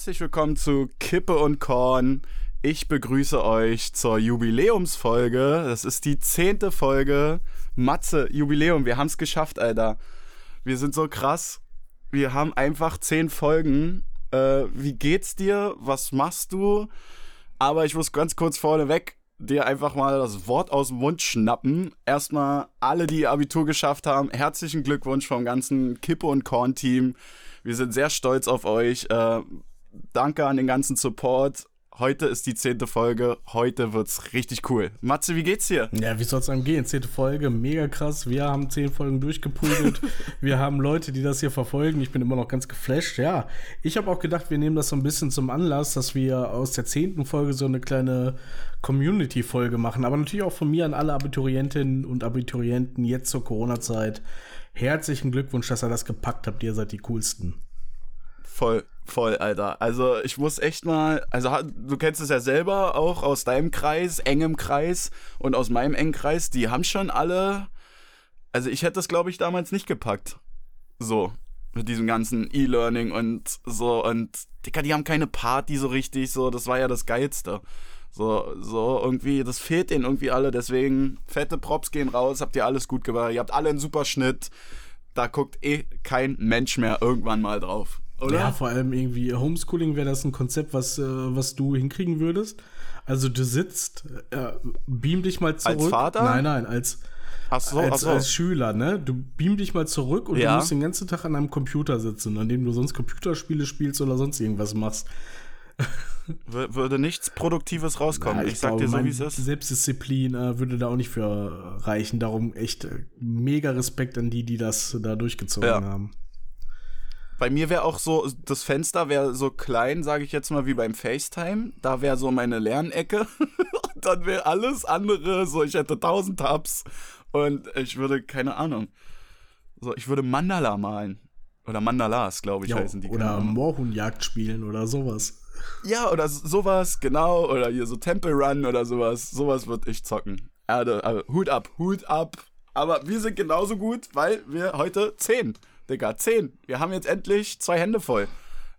Herzlich willkommen zu Kippe und Korn. Ich begrüße euch zur Jubiläumsfolge. Das ist die zehnte Folge. Matze, Jubiläum, wir haben es geschafft, Alter. Wir sind so krass. Wir haben einfach zehn Folgen. Äh, wie geht's dir? Was machst du? Aber ich muss ganz kurz vorneweg dir einfach mal das Wort aus dem Mund schnappen. Erstmal alle, die Abitur geschafft haben, herzlichen Glückwunsch vom ganzen Kippe und Korn Team. Wir sind sehr stolz auf euch. Äh, danke an den ganzen Support. Heute ist die zehnte Folge. Heute wird's richtig cool. Matze, wie geht's dir? Ja, wie soll's einem gehen? Zehnte Folge, mega krass. Wir haben zehn Folgen durchgeprügelt. wir haben Leute, die das hier verfolgen. Ich bin immer noch ganz geflasht. Ja, ich habe auch gedacht, wir nehmen das so ein bisschen zum Anlass, dass wir aus der zehnten Folge so eine kleine Community-Folge machen. Aber natürlich auch von mir an alle Abiturientinnen und Abiturienten jetzt zur Corona-Zeit. Herzlichen Glückwunsch, dass ihr das gepackt habt. Ihr seid die coolsten. Voll, voll, Alter. Also ich muss echt mal, also du kennst es ja selber auch aus deinem Kreis, engem Kreis und aus meinem engen Kreis, die haben schon alle, also ich hätte das glaube ich damals nicht gepackt. So, mit diesem ganzen E-Learning und so und Dicker, die haben keine Party so richtig, so, das war ja das Geilste. So, so irgendwie, das fehlt denen irgendwie alle, deswegen fette Props gehen raus, habt ihr alles gut gemacht, ihr habt alle einen super Schnitt. Da guckt eh kein Mensch mehr irgendwann mal drauf. Oder? Ja, vor allem irgendwie Homeschooling wäre das ein Konzept, was, äh, was du hinkriegen würdest. Also du sitzt, äh, beam dich mal zurück. Als Vater? Nein, nein, als, ach so, als, ach so. als Schüler, ne? Du beam dich mal zurück und Ja. du musst den ganzen Tag an einem Computer sitzen, an dem du sonst Computerspiele spielst oder sonst irgendwas machst. Würde nichts Produktives rauskommen. Ja, ich, sag glaube, dir so, wie es ist. Selbstdisziplin äh, würde da auch nicht für reichen. Darum echt äh, mega Respekt an die, die das da durchgezogen Ja. haben. Bei mir wäre auch so, das Fenster wäre so klein, sage ich jetzt mal, wie beim FaceTime. Da wäre so meine Lernecke. und dann wäre alles andere, so ich hätte tausend Tabs. Und ich würde, keine Ahnung, so ich würde Mandala malen. Oder Mandalas, glaube ich, Ja, heißen die. oder. Moorhuhnjagd spielen oder sowas. Ja, oder sowas, genau. Oder hier so Temple Run oder sowas. Sowas würde ich zocken. Erde, also, Hut ab, Hut ab. Aber wir sind genauso gut, weil wir heute 10, Digga, 10. Wir haben jetzt endlich zwei Hände voll.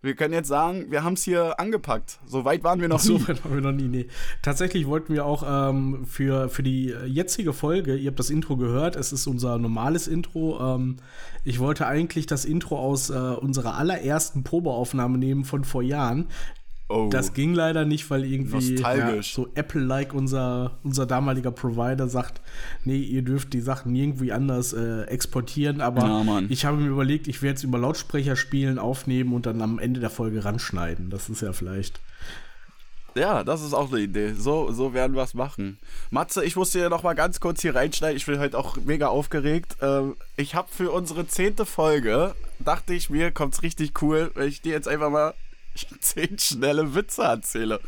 Wir können jetzt sagen, wir haben es hier angepackt. So weit waren wir noch So nie. weit haben wir noch nie. Nee. Tatsächlich wollten wir auch ähm, für, für die jetzige Folge, ihr habt das Intro gehört, es ist unser normales Intro. Ähm, ich wollte eigentlich das Intro aus äh, unserer allerersten Probeaufnahme nehmen von vor Jahren. Oh, Das ging leider nicht, weil irgendwie ja, so Apple-like unser, unser damaliger Provider sagt, nee, ihr dürft die Sachen irgendwie anders äh, exportieren. Aber Ja, ich habe mir überlegt, ich werde es über Lautsprecher spielen, aufnehmen und dann am Ende der Folge ranschneiden. Das ist ja vielleicht. ja, das ist auch eine Idee. So, so werden wir es machen. Matze, ich musste dir noch mal ganz kurz hier reinschneiden. Ich bin heute auch mega aufgeregt. Ähm, ich habe für unsere zehnte Folge, dachte ich mir, kommt's richtig cool, wenn ich dir jetzt einfach mal zehn schnelle Witze erzähle.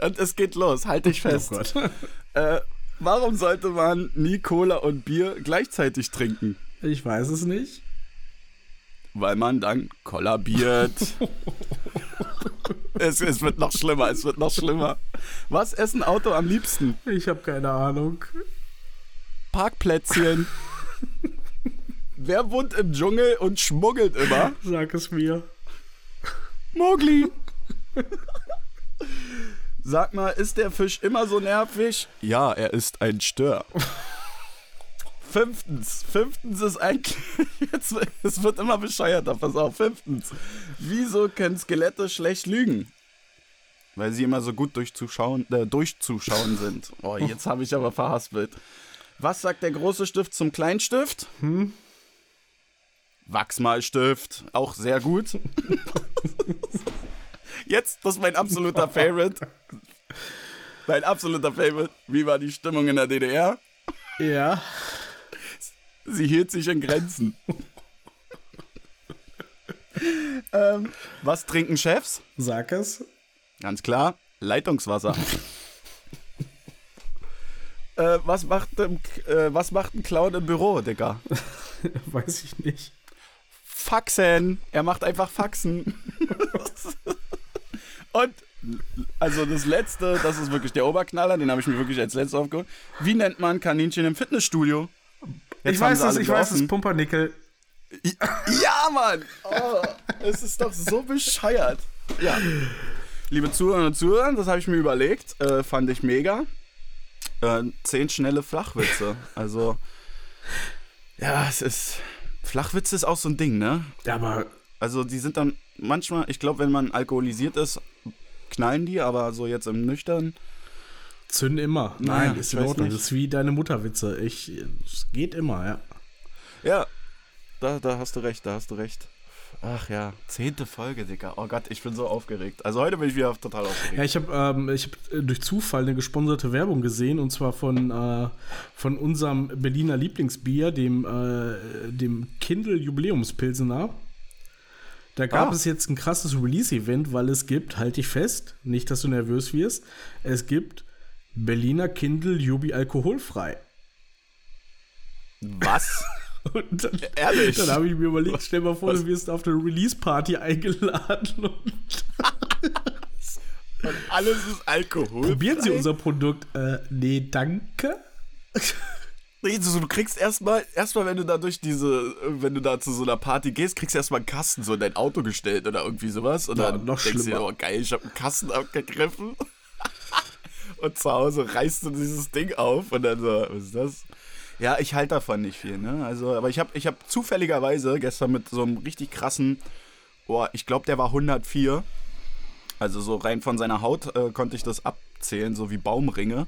Und es geht los. Halt dich fest. Oh Gott. äh, warum sollte man nie Cola und Bier gleichzeitig trinken? Ich weiß es nicht. Weil man dann kollabiert. es, es wird noch schlimmer, es wird noch schlimmer. Was essen Auto am liebsten? Ich habe keine Ahnung. Parkplätzchen. Wer wohnt im Dschungel und schmuggelt immer? Sag es mir. Mogli. Sag mal, ist der Fisch immer so nervig? Ja, er ist ein Stör. Fünftens, fünftens ist eigentlich, jetzt, es wird immer bescheuerter, pass auf, fünftens. Wieso können Skelette schlecht lügen? Weil sie immer so gut durchzuschauen, äh, durchzuschauen sind. Oh, jetzt habe ich aber verhaspelt. Was sagt der große Stift zum Kleinstift? Hm? Wachsmalstift, auch sehr gut. Jetzt, das ist mein absoluter Favorite. Mein absoluter Favorite. Wie war die Stimmung in der DDR? Ja. Sie hielt sich in Grenzen. ähm, was trinken Chefs? Sag es. Ganz klar, Leitungswasser. äh, was, macht, ein- äh, was macht ein Clown im Büro, Digga? Weiß ich nicht. Faxen. Er macht einfach Faxen. Und also das letzte, das ist wirklich der Oberknaller, den habe ich mir wirklich als letztes aufgeholt. Wie nennt man Kaninchen im Fitnessstudio? Jetzt ich weiß es, ich weiß es. Pumpernickel. Ja, Mann! Oh, es ist doch so bescheuert. Ja. Liebe Zuhörer und Zuhörer, das habe ich mir überlegt. Äh, fand ich mega. Äh, zehn schnelle Flachwitze. Also, ja, es ist. Flachwitze ist auch so ein Ding, ne? Ja, aber. Also, die sind dann manchmal, ich glaube, wenn man alkoholisiert ist, knallen die, aber so jetzt im Nüchtern. Zünden immer. Naja, Nein, ist ich in Ordnung. Das ist wie deine Mutterwitze. Ich, es geht immer, ja. Ja, da, da hast du recht, da hast du recht. Ach ja, zehnte Folge, Digga. Oh Gott, ich bin so aufgeregt. Also heute bin ich wieder total aufgeregt. Ja, ich habe ähm, ich hab äh, durch Zufall eine gesponserte Werbung gesehen und zwar von, äh, von unserem Berliner Lieblingsbier, dem, äh, dem Kindle Jubiläumspilsener. Da gab Ah. es jetzt ein krasses Release-Event, weil es gibt, halte dich fest, nicht, dass du nervös wirst, es gibt Berliner Kindle Jubi alkoholfrei. Was? Und dann, Ehrlich? dann habe ich mir überlegt, stell mal vor, du wirst auf eine Release-Party eingeladen und Und alles ist Alkohol. probieren Sie unser Produkt. Äh, nee, danke. Nee, du, du kriegst erstmal, erstmal, wenn du da durch diese, wenn du da zu so einer Party gehst, kriegst du erstmal einen Kasten so in dein Auto gestellt oder irgendwie sowas. Und Ja, dann noch denkst du dir, schlimmer. oh geil, ich habe einen Kasten abgegriffen. und zu Hause reißt du dieses Ding auf und dann so, was ist das? Ja, ich halte davon nicht viel, ne? Also, aber ich habe ich hab zufälligerweise gestern mit so einem richtig krassen, boah, ich glaube, der war 104. Also so rein von seiner Haut äh, konnte ich das abzählen, so wie Baumringe.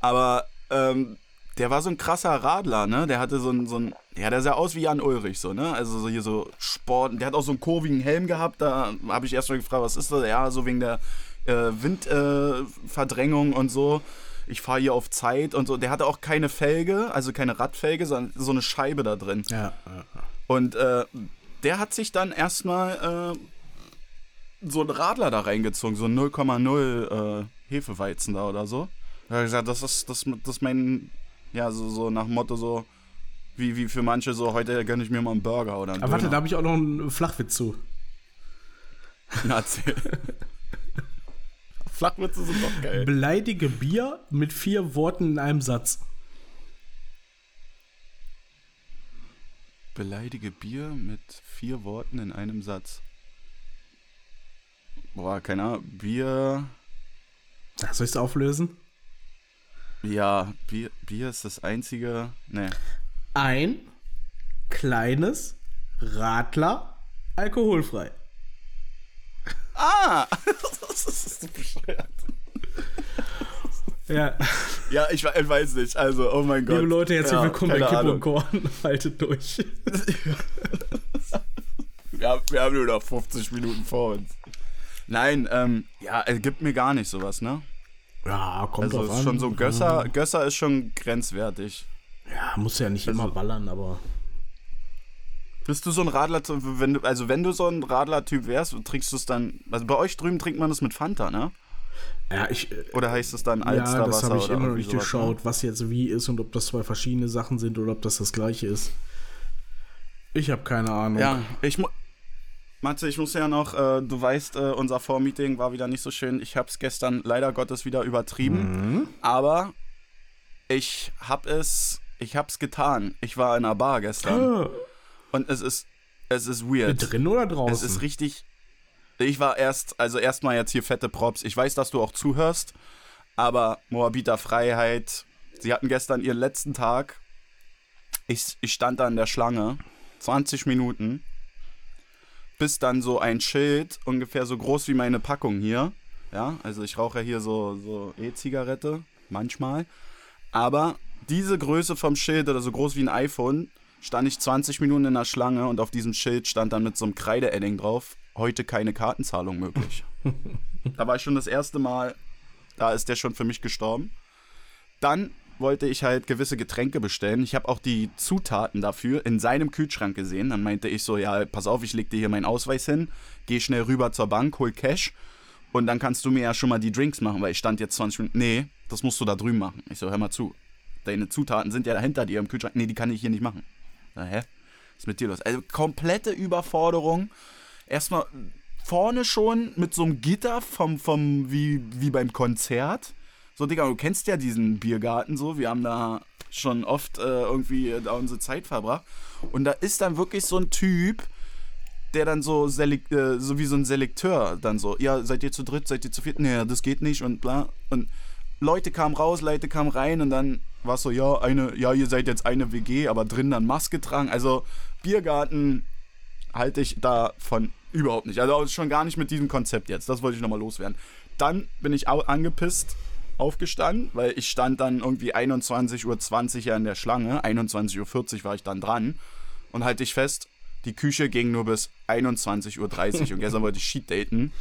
Aber ähm, der war so ein krasser Radler, ne? Der hatte so ein, so ein, ja, der sah aus wie Jan Ulrich, so, ne? Also so hier so Sport, der hat auch so einen kurvigen Helm gehabt, da habe ich erst mal gefragt, was ist das? Ja, so wegen der äh, Windverdrängung äh, und so. Ich fahre hier auf Zeit und so. Der hatte auch keine Felge, also keine Radfelge, sondern so eine Scheibe da drin. Ja, Und äh, der hat sich dann erstmal äh, so einen Radler da reingezogen, so ein 0,0 äh, Hefeweizen da oder so. Da habe ich gesagt, das ist, das, das ist mein, ja, so, so nach Motto so, wie, wie für manche so, heute gönne ich mir mal einen Burger oder einen aber warte, da Döner. habe ich auch noch einen Flachwitz zu. Na, erzähl. Flachwitze sind doch geil. Beleidige Bier mit vier Worten in einem Satz. Beleidige Bier mit vier Worten in einem Satz. Boah, keine Ahnung. Bier. Ja, Soll ich es auflösen? Ja, Bier, Bier ist das einzige. Nee. Ein kleines Radler alkoholfrei. Ah! das ist so bescheuert. Ja, Ja, ich, ich weiß nicht. Also, oh mein Gott. liebe Leute, herzlich ja, willkommen bei Kippe und. Korn. Haltet durch. Wir haben, wir haben nur noch 50 Minuten vor uns. Nein, ähm, ja, es gibt mir gar nicht sowas, ne? Ja, kommt Also, drauf es an. ist schon so, Gösser, Gösser ist schon grenzwertig. Ja, muss ja nicht immer ballern, aber. Bist du so ein Radler, wenn du, also wenn du so ein Radler-Typ wärst, trinkst du es dann, also bei euch drüben trinkt man das mit Fanta, ne? Ja, ich. äh, Oder heißt es dann Ja, Alsterwasser das habe ich immer noch nicht ne? durchschaut, was jetzt wie ist und ob das zwei verschiedene Sachen sind oder ob das das gleiche ist. Ich habe keine Ahnung. Ja, ich muss. Matze, ich muss ja noch, äh, du weißt, äh, unser Vormeeting war wieder nicht so schön. Ich habe es gestern leider Gottes wieder übertrieben. Mhm. Aber ich habe es, ich habe es getan. Ich war in einer Bar gestern Äh, und es ist, es ist weird. drin oder draußen? Es ist richtig. Ich war erst, also erstmal jetzt hier fette Props. Ich weiß, dass du auch zuhörst, aber Moabiter Freiheit, sie hatten gestern ihren letzten Tag. Ich, ich stand da in der Schlange, 20 Minuten, bis dann so ein Schild, ungefähr so groß wie meine Packung hier. Ja, also ich rauche ja hier so, so E-Zigarette, manchmal. Aber diese Größe vom Schild oder so groß wie ein iPhone, stand ich 20 Minuten in der Schlange und auf diesem Schild stand dann mit so einem Kreideedding drauf, heute keine Kartenzahlung möglich. da war ich schon das erste Mal, da ist der schon für mich gestorben. Dann wollte ich halt gewisse Getränke bestellen. Ich habe auch die Zutaten dafür in seinem Kühlschrank gesehen. Dann meinte ich so, ja, pass auf, ich leg dir hier meinen Ausweis hin, geh schnell rüber zur Bank, hol Cash und dann kannst du mir ja schon mal die Drinks machen, weil ich stand jetzt 20 Minuten. Nee, das musst du da drüben machen. Ich so, hör mal zu. Deine Zutaten sind ja hinter dir im Kühlschrank. Nee, die kann ich hier nicht machen. Na, hä? Was ist mit dir los? Also komplette Überforderung. Erstmal vorne schon mit so einem Gitter vom, vom wie, wie beim Konzert. So, Digga, du kennst ja diesen Biergarten so. Wir haben da schon oft äh, irgendwie da unsere Zeit verbracht. Und da ist dann wirklich so ein Typ, der dann so, selek äh, so wie so ein Selekteur dann so, ja, seid ihr zu dritt, seid ihr zu viert? Nee, das geht nicht und bla. Und Leute kamen raus, Leute kamen rein und dann war es so, ja, eine, ja, ihr seid jetzt eine WG, aber drin dann Maske tragen. Also Biergarten halte ich davon überhaupt nicht. Also schon gar nicht mit diesem Konzept jetzt. Das wollte ich nochmal loswerden. Dann bin ich auch angepisst aufgestanden, weil ich stand dann irgendwie 21.20 Uhr ja in der Schlange. 21.40 Uhr war ich dann dran. Und halte ich fest, die Küche ging nur bis 21.30 Uhr. Und gestern wollte ich Sheet daten.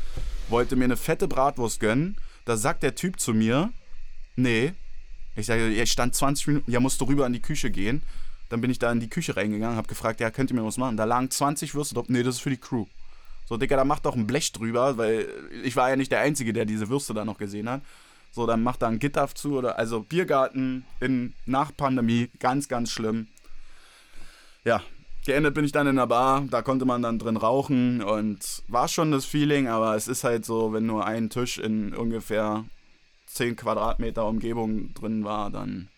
Wollte mir eine fette Bratwurst gönnen. Da sagt der Typ zu mir, nee. Ich sage, ich stand 20 Minuten, ja, musst du rüber an die Küche gehen. Dann bin ich da in die Küche reingegangen, habe gefragt, ja, könnt ihr mir was machen? Da lagen 20 Würste drauf. Nee, das ist für die Crew. So, Digga, da macht doch ein Blech drüber, weil ich war ja nicht der Einzige, der diese Würste da noch gesehen hat. So, dann macht da ein Gitter zu oder also Biergarten in nach Pandemie, ganz, ganz schlimm. Ja, geendet bin ich dann in der Bar, da konnte man dann drin rauchen und war schon das Feeling, aber es ist halt so, wenn nur ein Tisch in ungefähr 10 Quadratmeter Umgebung drin war, dann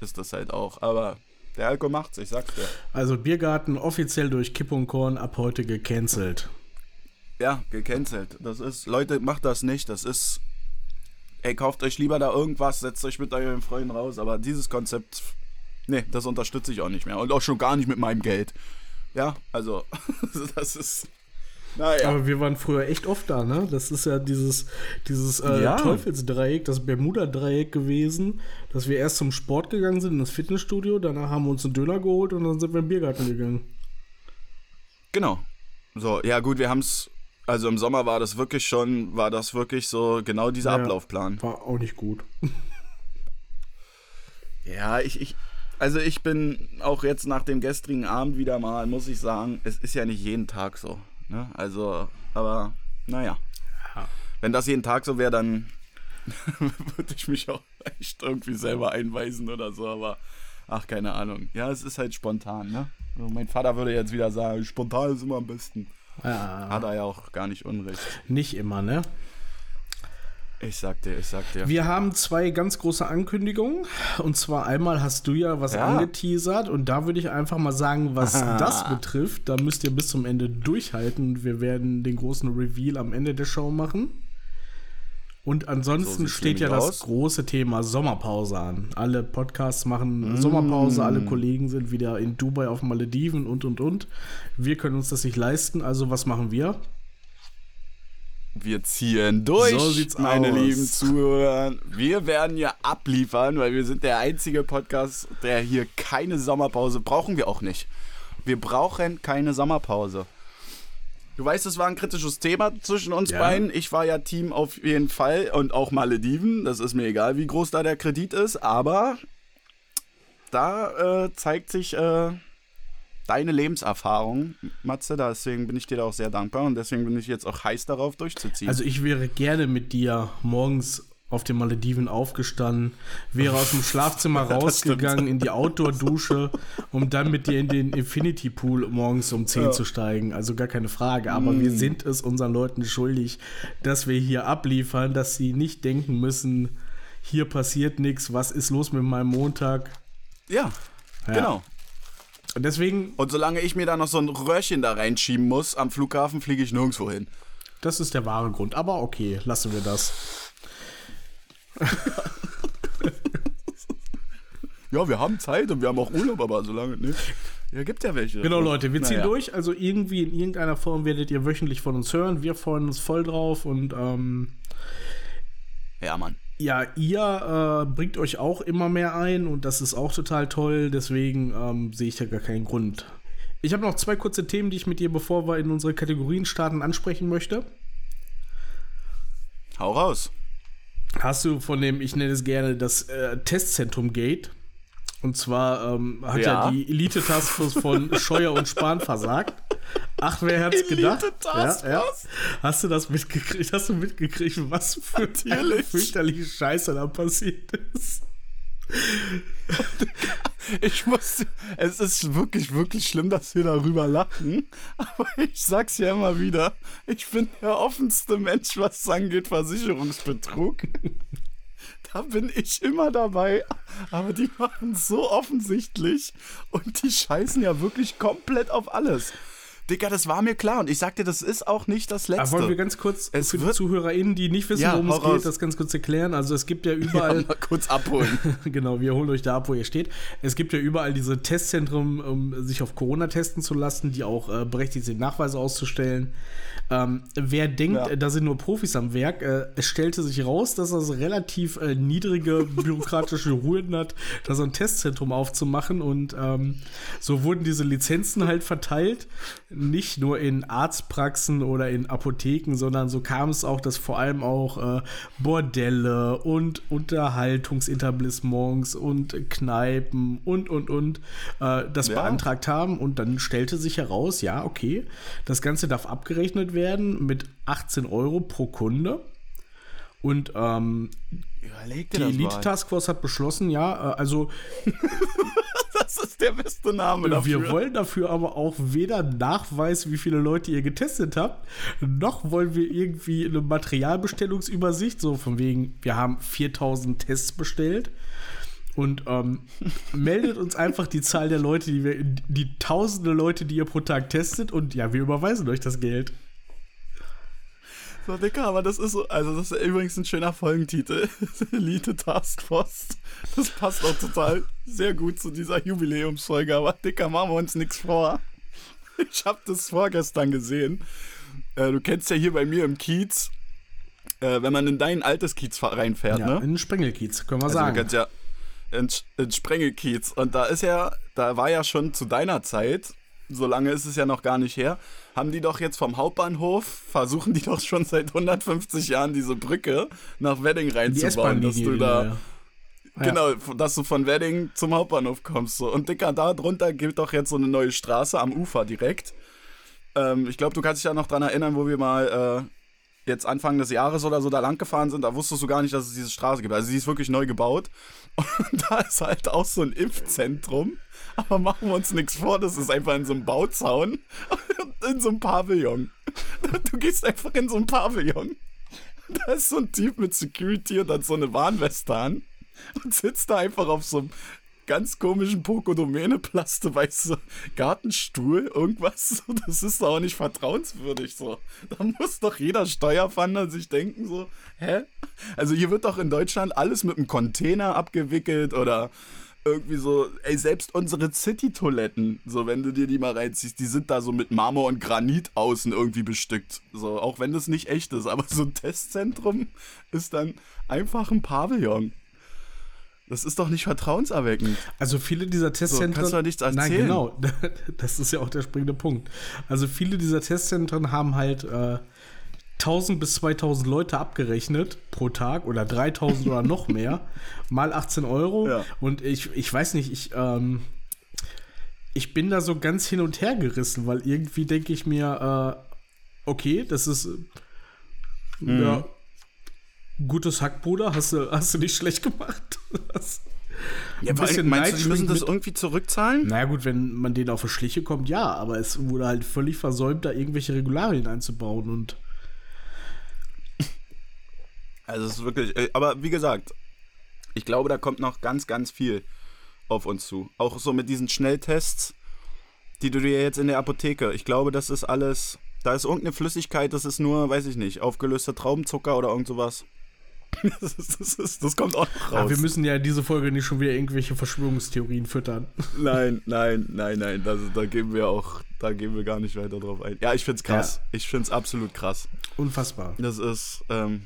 ist das halt auch. Aber der Alkohol macht's, ich sag's dir. Also Biergarten offiziell durch Kipp und Korn ab heute gecancelt. Ja, gecancelt. Das ist, Leute, macht das nicht. Das ist, ey, kauft euch lieber da irgendwas, setzt euch mit euren Freunden raus. Aber dieses Konzept, nee, das unterstütze ich auch nicht mehr. Und auch schon gar nicht mit meinem Geld. Ja, also, das ist. Naja. Aber wir waren früher echt oft da, ne? Das ist ja dieses, dieses äh, ja. Teufelsdreieck, das Bermuda-Dreieck gewesen, dass wir erst zum Sport gegangen sind, ins Fitnessstudio, danach haben wir uns einen Döner geholt und dann sind wir in den Biergarten gegangen. Genau. So, ja gut, wir haben es, also im Sommer war das wirklich schon, war das wirklich so genau dieser ja, Ablaufplan. War auch nicht gut. ja, ich, ich, also ich bin auch jetzt nach dem gestrigen Abend wieder mal, muss ich sagen, es ist ja nicht jeden Tag so. Ne? Also, aber naja. Ja. Wenn das jeden Tag so wäre, dann würde ich mich auch echt irgendwie selber einweisen oder so, aber ach, keine Ahnung. Ja, es ist halt spontan, ne? Also mein Vater würde jetzt wieder sagen, spontan ist immer am besten. Ja. Hat er ja auch gar nicht unrecht. Nicht immer, ne? Ich sag dir, ich sag dir. Wir haben zwei ganz große Ankündigungen. Und zwar einmal hast du ja was ja. angeteasert. Und da würde ich einfach mal sagen, was das betrifft, da müsst ihr bis zum Ende durchhalten. Wir werden den großen Reveal am Ende der Show machen. Und ansonsten so steht ja das aus. große Thema Sommerpause an. Alle Podcasts machen mm. Sommerpause, alle Kollegen sind wieder in Dubai auf Malediven und und und. Wir können uns das nicht leisten, also was machen wir? Wir ziehen durch, so sieht's meine aus. lieben Zuhörer. Wir werden ja abliefern, weil wir sind der einzige Podcast, der hier keine Sommerpause brauchen wir auch nicht. Wir brauchen keine Sommerpause. Du weißt, es war ein kritisches Thema zwischen uns ja. beiden. Ich war ja Team auf jeden Fall und auch Malediven. Das ist mir egal, wie groß da der Kredit ist, aber da äh, zeigt sich äh, deine Lebenserfahrung, Matze. Deswegen bin ich dir da auch sehr dankbar und deswegen bin ich jetzt auch heiß darauf, durchzuziehen. Also ich wäre gerne mit dir morgens auf den Malediven aufgestanden, wäre aus dem Schlafzimmer rausgegangen in die Outdoor-Dusche, um dann mit dir in den Infinity Pool morgens um 10 ja. zu steigen. Also gar keine Frage. Aber mm. wir sind es unseren Leuten schuldig, dass wir hier abliefern, dass sie nicht denken müssen, hier passiert nichts, was ist los mit meinem Montag? Ja, ja. genau. Und deswegen. Und solange ich mir da noch so ein Röhrchen da reinschieben muss am Flughafen, fliege ich nirgendwo hin. Das ist der wahre Grund. Aber okay, lassen wir das. ja, wir haben Zeit und wir haben auch Urlaub, aber solange, ne? Ja, gibt ja welche. Genau, Leute, wir ziehen naja. durch. Also irgendwie in irgendeiner Form werdet ihr wöchentlich von uns hören. Wir freuen uns voll drauf und ähm, ja, Mann ja, ihr äh, bringt euch auch immer mehr ein und das ist auch total toll. Deswegen ähm, sehe ich da gar keinen Grund. Ich habe noch zwei kurze Themen, die ich mit dir, bevor wir in unsere Kategorien starten, ansprechen möchte. Hau raus. Hast du von dem, ich nenne es gerne das äh, Testzentrum Gate, und zwar ähm, hat ja. ja die Elite-Taskforce von Scheuer und Spahn versagt. Ach, wer hat's gedacht? Ja, ja. Hast du das mitgekriegt? Hast du mitgekriegt, was für eine fürchterliche Scheiße da passiert ist? Ich muss, es ist wirklich, wirklich schlimm, dass wir darüber lachen. Aber ich sag's ja immer wieder. Ich bin der offenste Mensch, was angeht Versicherungsbetrug. Da bin ich immer dabei. Aber die machen so offensichtlich und die scheißen ja wirklich komplett auf alles. Digga, das war mir klar. Und ich sagte, das ist auch nicht das Letzte. Aber wollen wir ganz kurz Es für die ZuhörerInnen, die nicht wissen, Ja, worum es hau raus. geht, das ganz kurz erklären. Also es gibt ja ja, überall, mal kurz abholen. genau, wir holen euch da ab, wo ihr steht. Es gibt ja überall diese Testzentren, um sich auf Corona testen zu lassen, die auch äh, berechtigt sind, Nachweise auszustellen. Ähm, wer denkt, Ja. da sind nur Profis am Werk, äh, es stellte sich raus, dass das relativ äh, niedrige bürokratische Hürden hat, da so ein Testzentrum aufzumachen. Und ähm, so wurden diese Lizenzen halt verteilt, nicht nur in Arztpraxen oder in Apotheken, sondern so kam es auch, dass vor allem auch äh, Bordelle und Unterhaltungsetablissements und Kneipen und, und, und äh, das Ja. beantragt haben. Und dann stellte sich heraus, ja, okay, das Ganze darf abgerechnet werden mit 18 Euro pro Kunde. Und ähm, die Elite Taskforce hat beschlossen, ja, äh, also Das ist der beste Name dafür. wir wollen dafür aber auch weder Nachweis, wie viele Leute ihr getestet habt, noch wollen wir irgendwie eine Materialbestellungsübersicht, so von wegen, wir haben 4000 Tests bestellt. Und ähm, meldet uns einfach die Zahl der Leute, die wir, die tausende Leute, die ihr pro Tag testet, und ja, wir überweisen euch das Geld. So, Dicker, aber das ist so, also das ist übrigens ein schöner Folgentitel. Elite Task Force. Das passt auch total sehr gut zu dieser Jubiläumsfolge, aber Dicker, machen wir uns nichts vor. Ich habe das vorgestern gesehen. Äh, du kennst ja hier bei mir im Kiez, äh, wenn man in dein altes Kiez reinfährt, Ja, ne? in Sprengelkiez, können wir Also du sagen. kennst ja in, in Sprengelkiez. Und da ist ja, da war ja schon zu deiner Zeit, so lange ist es ja noch gar nicht her, haben die doch jetzt vom Hauptbahnhof, versuchen die doch schon seit 150 Jahren diese Brücke nach Wedding reinzubauen, dass du da, ja. Genau, dass du von Wedding zum Hauptbahnhof kommst. So. Und Dicker, da drunter gibt doch jetzt so eine neue Straße am Ufer direkt. Ähm, ich glaube, du kannst dich ja noch dran erinnern, wo wir mal äh, jetzt Anfang des Jahres oder so da lang gefahren sind, da wusstest du gar nicht, dass es diese Straße gibt. Also sie ist wirklich neu gebaut. Und da ist halt auch so ein Impfzentrum. Aber machen wir uns nichts vor, das ist einfach in so einem Bauzaun. In so einem Pavillon. Du gehst einfach in so ein Pavillon. Da ist so ein Typ mit Security und hat so eine Warnweste an. Und sitzt da einfach auf so einem ganz komischen Pokodomene-Plaste, weißt du, Gartenstuhl, irgendwas. Das ist doch auch nicht vertrauenswürdig so. Da muss doch jeder Steuerfahnder sich denken so, hä? Also hier wird doch in Deutschland alles mit einem Container abgewickelt oder irgendwie so, ey, selbst unsere City-Toiletten, so wenn du dir die mal reinziehst, die sind da so mit Marmor und Granit außen irgendwie bestückt. So, auch wenn das nicht echt ist, aber so ein Testzentrum ist dann einfach ein Pavillon. Das ist doch nicht vertrauenserweckend. Also viele dieser Testzentren. kannst du ja nichts Nein, erzählen. genau. Das ist ja auch der springende Punkt. Also viele dieser Testzentren haben halt äh, 1000 bis 2000 Leute abgerechnet pro Tag oder 3000 oder noch mehr. Mal 18 Euro. Ja. Und ich, ich weiß nicht, ich, ähm, ich bin da so ganz hin und her gerissen, weil irgendwie denke ich mir, äh, okay, das ist Mhm. ja, gutes Hack, Bruder, hast du, hast du nicht schlecht gemacht. Das, Ja, ein bisschen meinst du, Neid die müssen das irgendwie zurückzahlen? Naja, gut, wenn man denen auf die Schliche kommt, ja, aber es wurde halt völlig versäumt, da irgendwelche Regularien einzubauen und. Also es ist wirklich, äh, aber wie gesagt, ich glaube, da kommt noch ganz, ganz viel auf uns zu. Auch so mit diesen Schnelltests, die du dir jetzt in der Apotheke, ich glaube, das ist alles, da ist irgendeine Flüssigkeit, das ist nur, weiß ich nicht, aufgelöster Traubenzucker oder irgend sowas. Das, ist, das, ist, das kommt auch noch Ja, raus. wir müssen ja diese Folge nicht schon wieder irgendwelche Verschwörungstheorien füttern. nein, nein, nein, nein, das, da geben wir auch, da gehen wir gar nicht weiter drauf ein. Ja, ich find's krass. Ich find's absolut krass. Unfassbar. Das ist, ähm,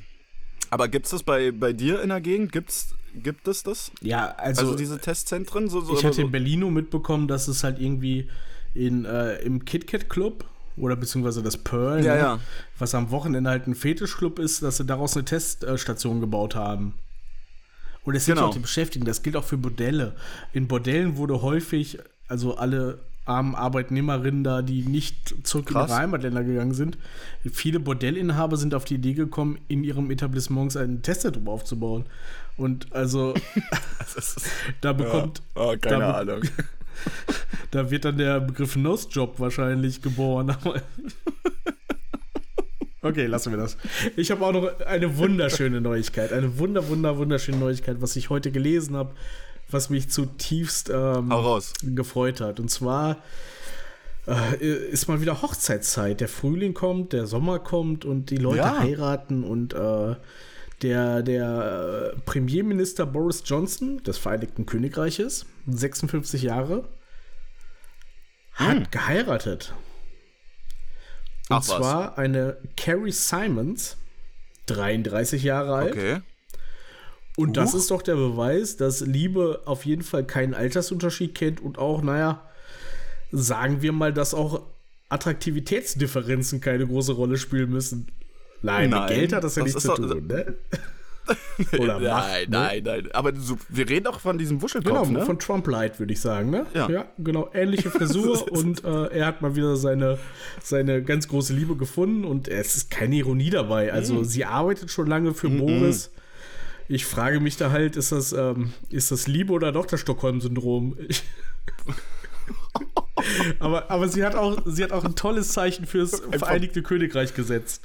aber gibt's das bei, bei dir in der Gegend? Gibt's, gibt es das? Ja, also, Also diese Testzentren? So, so, ich aber hatte so, in Berlin nur mitbekommen, dass es halt irgendwie in, äh, im KitKat Club oder beziehungsweise das Pearl, Ja, ne, ja. was am Wochenende halt ein Fetischclub ist, dass sie daraus eine Teststation gebaut haben. Und es sind Genau. ja auch die Beschäftigten, das gilt auch für Bordelle. In Bordellen wurde häufig, also alle armen Arbeitnehmerinnen da, die nicht zurück in Krass. ihre Heimatländer gegangen sind, viele Bordellinhaber sind auf die Idee gekommen, in ihrem Etablissement ein Testzentrum aufzubauen. Und also da bekommt, oh, keine da, Ahnung. da wird dann der Begriff Nosjob wahrscheinlich geboren. Okay, lassen wir das. Ich habe auch noch eine wunderschöne Neuigkeit. Eine wunder, wunder, wunderschöne Neuigkeit, was ich heute gelesen habe, was mich zutiefst ähm, gefreut hat. Und zwar äh, ist mal wieder Hochzeitszeit. Der Frühling kommt, der Sommer kommt und die Leute Ja. heiraten und äh, der, der äh, Premierminister Boris Johnson des Vereinigten Königreiches, 56 Jahre, hat geheiratet. Und Ach was. zwar eine Carrie Simons, 33 Jahre alt. Okay. Und das Huch. ist doch der Beweis, dass Liebe auf jeden Fall keinen Altersunterschied kennt und auch, naja, sagen wir mal, dass auch Attraktivitätsdifferenzen keine große Rolle spielen müssen. Nein, mit Nein, Geld hat das ja nichts zu doch- tun, ne? Oder nein, Macht, ne? nein, nein. Aber so, wir reden doch von diesem Genau, Wuschelkopf, ne? von Trump Light, würde ich sagen, ne? Ja. genau. Ähnliche Frisur und äh, er hat mal wieder seine, seine ganz große Liebe gefunden und es ist keine Ironie dabei. Also, Mhm. sie arbeitet schon lange für Boris. Ich frage mich da halt, ist das, ähm, ist das Liebe oder doch das Stockholm-Syndrom? Aber, aber sie hat auch, sie hat auch ein tolles Zeichen fürs Vereinigte Königreich gesetzt.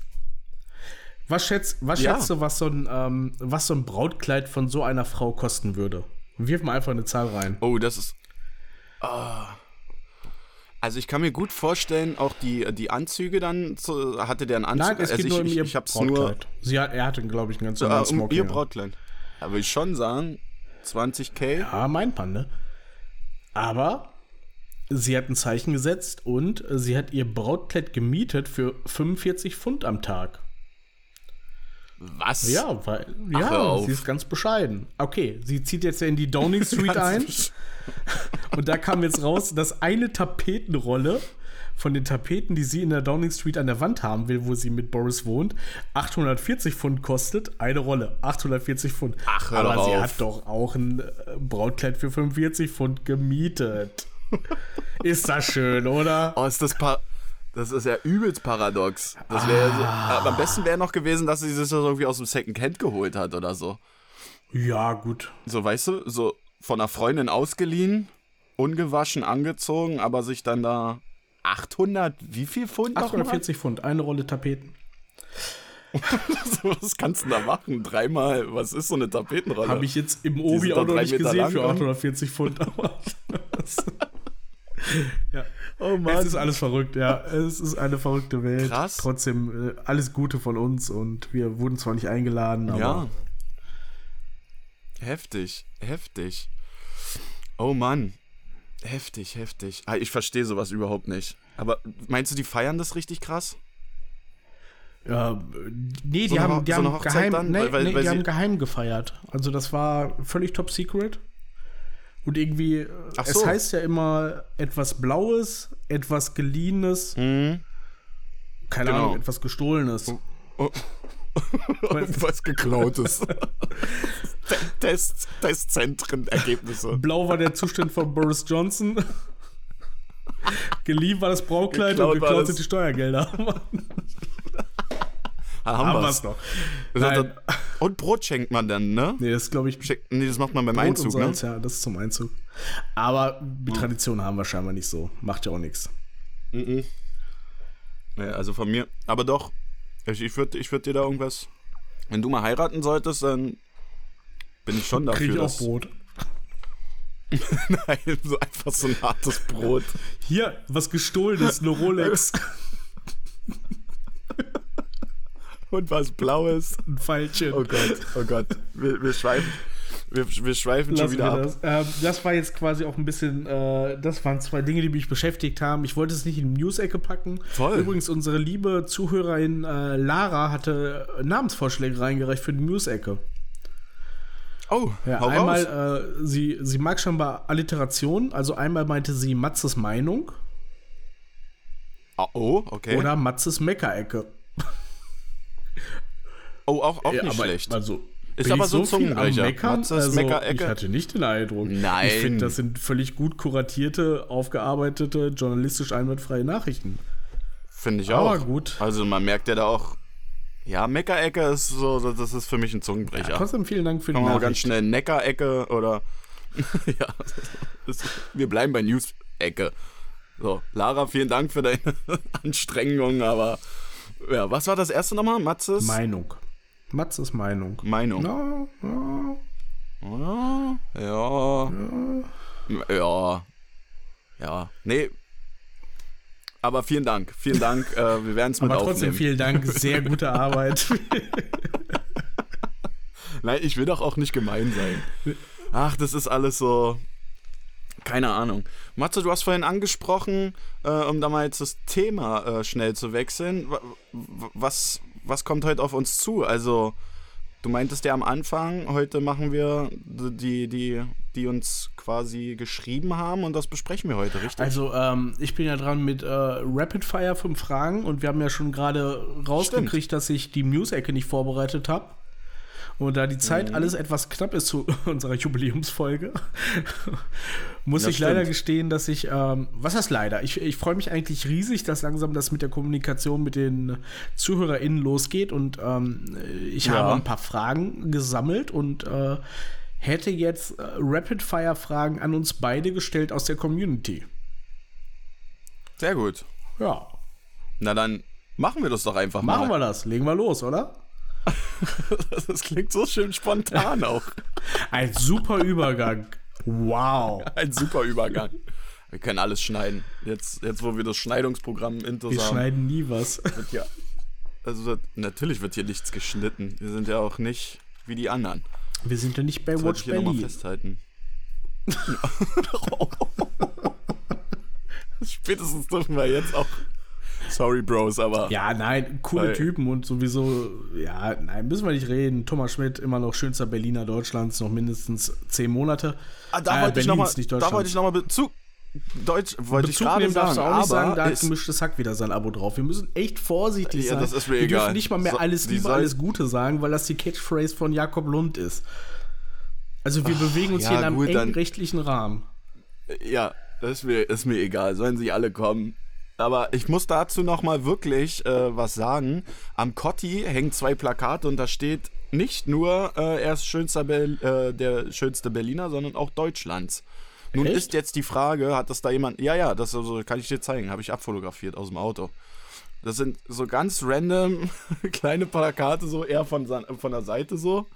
Was schätzt, was Ja. schätzt du, was so, ein, ähm, was so ein Brautkleid von so einer Frau kosten würde? Wirf mal einfach eine Zahl rein. Oh, das ist. Ah. Also ich kann mir gut vorstellen, auch die, die Anzüge dann zu, hatte der einen Anzug. Nein, es also geht ich, nur um ich, ihr ich hab's nur Brautkleid. Sie hat, er hatte, glaube ich, einen ganz äh, normalen um Smoking. ihr. Brautkleid. Da würde ich schon sagen, 20k. Ja, mein Panne. Aber sie hat ein Zeichen gesetzt und sie hat ihr Brautkleid gemietet für 45 Pfund am Tag. Was? Ja, weil, ja, auf. sie ist ganz bescheiden. Okay, sie zieht jetzt ja in die Downing Street ein. Und da kam jetzt raus, dass eine Tapetenrolle von den Tapeten, die sie in der Downing Street an der Wand haben will, wo sie mit Boris wohnt, 840 Pfund kostet. Eine Rolle, 840 Pfund. Ach, hör Aber doch sie auf. hat doch auch ein äh, Brautkleid für 45 Pfund gemietet. Ist das schön, oder? Oh, ist das pa Das ist ja übelst paradox. Das wäre so, Ah. aber am besten wäre noch gewesen, dass sie sich das irgendwie aus dem Second Hand geholt hat oder so. Ja, gut. So, weißt du, so von einer Freundin ausgeliehen, ungewaschen angezogen, aber sich dann da 800, wie viel Pfund noch? 840 Pfund, eine Rolle Tapeten. Was kannst du da machen? Dreimal, was ist so eine Tapetenrolle? Habe ich jetzt im Obi auch noch nicht gesehen für dann. 840 Pfund. Ja. oh Es ist alles verrückt, ja. Es ist eine verrückte Welt. Krass. Trotzdem äh, alles Gute von uns und wir wurden zwar nicht eingeladen, aber Ja. Heftig, heftig. Oh Mann. Heftig, heftig. Ah, Ich verstehe sowas überhaupt nicht. Aber meinst du, die feiern das richtig krass? Ja, nee, die So haben, die so haben geheim, dann? nee, Weil- weil- nee, weil die haben geheim gefeiert. Also das war völlig top secret. Und irgendwie, Ach es so. heißt ja immer etwas Blaues, etwas Geliehenes, keine Genau. Ahnung, etwas Gestohlenes. Was geklautes. Test, Testzentren, Ergebnisse. Blau war der Zustand von Boris Johnson. Geliehen war das Braukleid Geklaut und geklaut sind die Steuergelder. Ah, Haben haben wir es noch. Nein. dann- Und Brot schenkt man dann, ne? Nee, das glaube ich Schenkt- Nee, das macht man beim Brot Einzug, ne? Salz, ja, das ist zum Einzug. Aber die Tradition haben wir scheinbar nicht so. Macht ja auch nichts. Ja, also von mir. Aber doch, ich, ich würde ich würd dir da irgendwas. Wenn du mal heiraten solltest, dann bin ich schon dafür. Kriege ich auch Brot. Nein, so einfach so ein hartes Brot. Hier, was gestohlen ist, eine Rolex, Und was Blaues. ein Pfeilchen. Oh Gott, oh Gott. Wir, wir schweifen, wir, wir schweifen schon wieder ab. das. Ähm, das war jetzt quasi auch ein bisschen, äh, das waren zwei Dinge, die mich beschäftigt haben. Ich wollte es nicht in die News-Ecke packen. Voll. Übrigens, unsere liebe Zuhörerin äh, Lara hatte Namensvorschläge reingereicht für die News-Ecke. Oh, Ja, einmal, äh, sie, sie mag scheinbar Alliteration. Also einmal meinte sie Matzes Meinung Ah, oh, okay. oder Matzes Meckerecke. oh, auch, auch Ja, nicht aber, schlecht. Also, Ist aber ich so ein viel am. Meckern? Also? Ich hatte nicht den Eindruck. Nein. Ich finde, das sind völlig gut kuratierte, aufgearbeitete, journalistisch einwandfreie Nachrichten. Finde ich aber auch. gut. Also man merkt ja da auch. Ja, Meckerecke ist so, das ist für mich ein Zungenbrecher. Trotzdem vielen Dank für die mal ganz Nachricht. schnell Neckarecke oder. ja, das, wir bleiben bei News-Ecke. So, Lara, vielen Dank für deine Anstrengungen, aber Ja, was war das erste nochmal? Matzes? Meinung. Matzes Meinung. Meinung. Ja, ja. Ja. Ja. Ja. Ja. Nee. Aber vielen Dank. Vielen Dank. äh, wir werden es mit Aber trotzdem aufnehmen. vielen Dank. Sehr gute Arbeit. Nein, ich will doch auch nicht gemein sein. Ach, das ist alles so. Keine Ahnung. Matze, du hast vorhin angesprochen, äh, um da mal jetzt das Thema äh, schnell zu wechseln. Wa- wa- Was, was kommt heute auf uns zu? Also, du meintest ja am Anfang, heute machen wir die, die, die uns quasi geschrieben haben und das besprechen wir heute, richtig? Also, ähm, ich bin ja dran mit äh, Rapid Fire 5 Fragen und wir haben ja schon gerade rausgekriegt, dass ich die News-Ecke nicht vorbereitet habe. Und da die Zeit Mhm. alles etwas knapp ist zu unserer Jubiläumsfolge, muss Das ich leider stimmt. gestehen, dass ich, ähm, was heißt leider? Ich, ich freue mich eigentlich riesig, dass langsam das mit der Kommunikation mit den ZuhörerInnen losgeht und ähm, ich Ja. habe ein paar Fragen gesammelt und äh, hätte jetzt äh, Rapid-Fire-Fragen an uns beide gestellt aus der Community. Sehr gut. Ja, Na dann machen wir das doch einfach machen mal. wir das. Legen wir los, oder? Das klingt so schön spontan auch. Ein super Übergang. Wow. Ein super Übergang. Wir können alles schneiden. Jetzt, jetzt wo wir das Schneidungsprogramm Intus Wir haben. schneiden nie was. Ja, also natürlich wird hier nichts geschnitten. Wir sind ja auch nicht wie die anderen. Wir sind ja nicht bei Das Watch ich hier nochmal Berlin. festhalten. Spätestens dürfen wir jetzt auch. Sorry, Bros, aber. Ja, nein, coole Weil- Typen und sowieso, ja, nein, müssen wir nicht reden. Thomas Schmidt, immer noch schönster Berliner Deutschlands, noch mindestens zehn Monate. Ah, da Äh, wollte ich Berlins, nochmal. nicht Da wollte ich nochmal Bezug. Deutsch wollte ich Bezug gerade nehmen darfst sagen. du auch nicht sagen, aber da hat ist, gemischtes Hack wieder sein Abo drauf. Wir müssen echt vorsichtig Ja, sein. das ist mir Wir egal. dürfen nicht mal mehr So, alles Liebe, alles Gute sagen, weil das die Catchphrase von Jakob Lund ist. Also wir bewegen uns ja, hier in einem gut, engen dann- rechtlichen Rahmen. Ja, das ist mir, ist mir egal. Sollen sie alle kommen. Aber ich muss dazu nochmal wirklich äh, was sagen. Am Cotti hängen zwei Plakate und da steht nicht nur, äh, er ist schönster äh, der schönste Berliner, sondern auch Deutschlands. Nun Echt? ist jetzt die Frage, hat das da jemand. Ja, ja, das also, kann ich dir zeigen. Habe ich abfotografiert aus dem Auto. Das sind so ganz random kleine Plakate, so eher von, von der Seite so.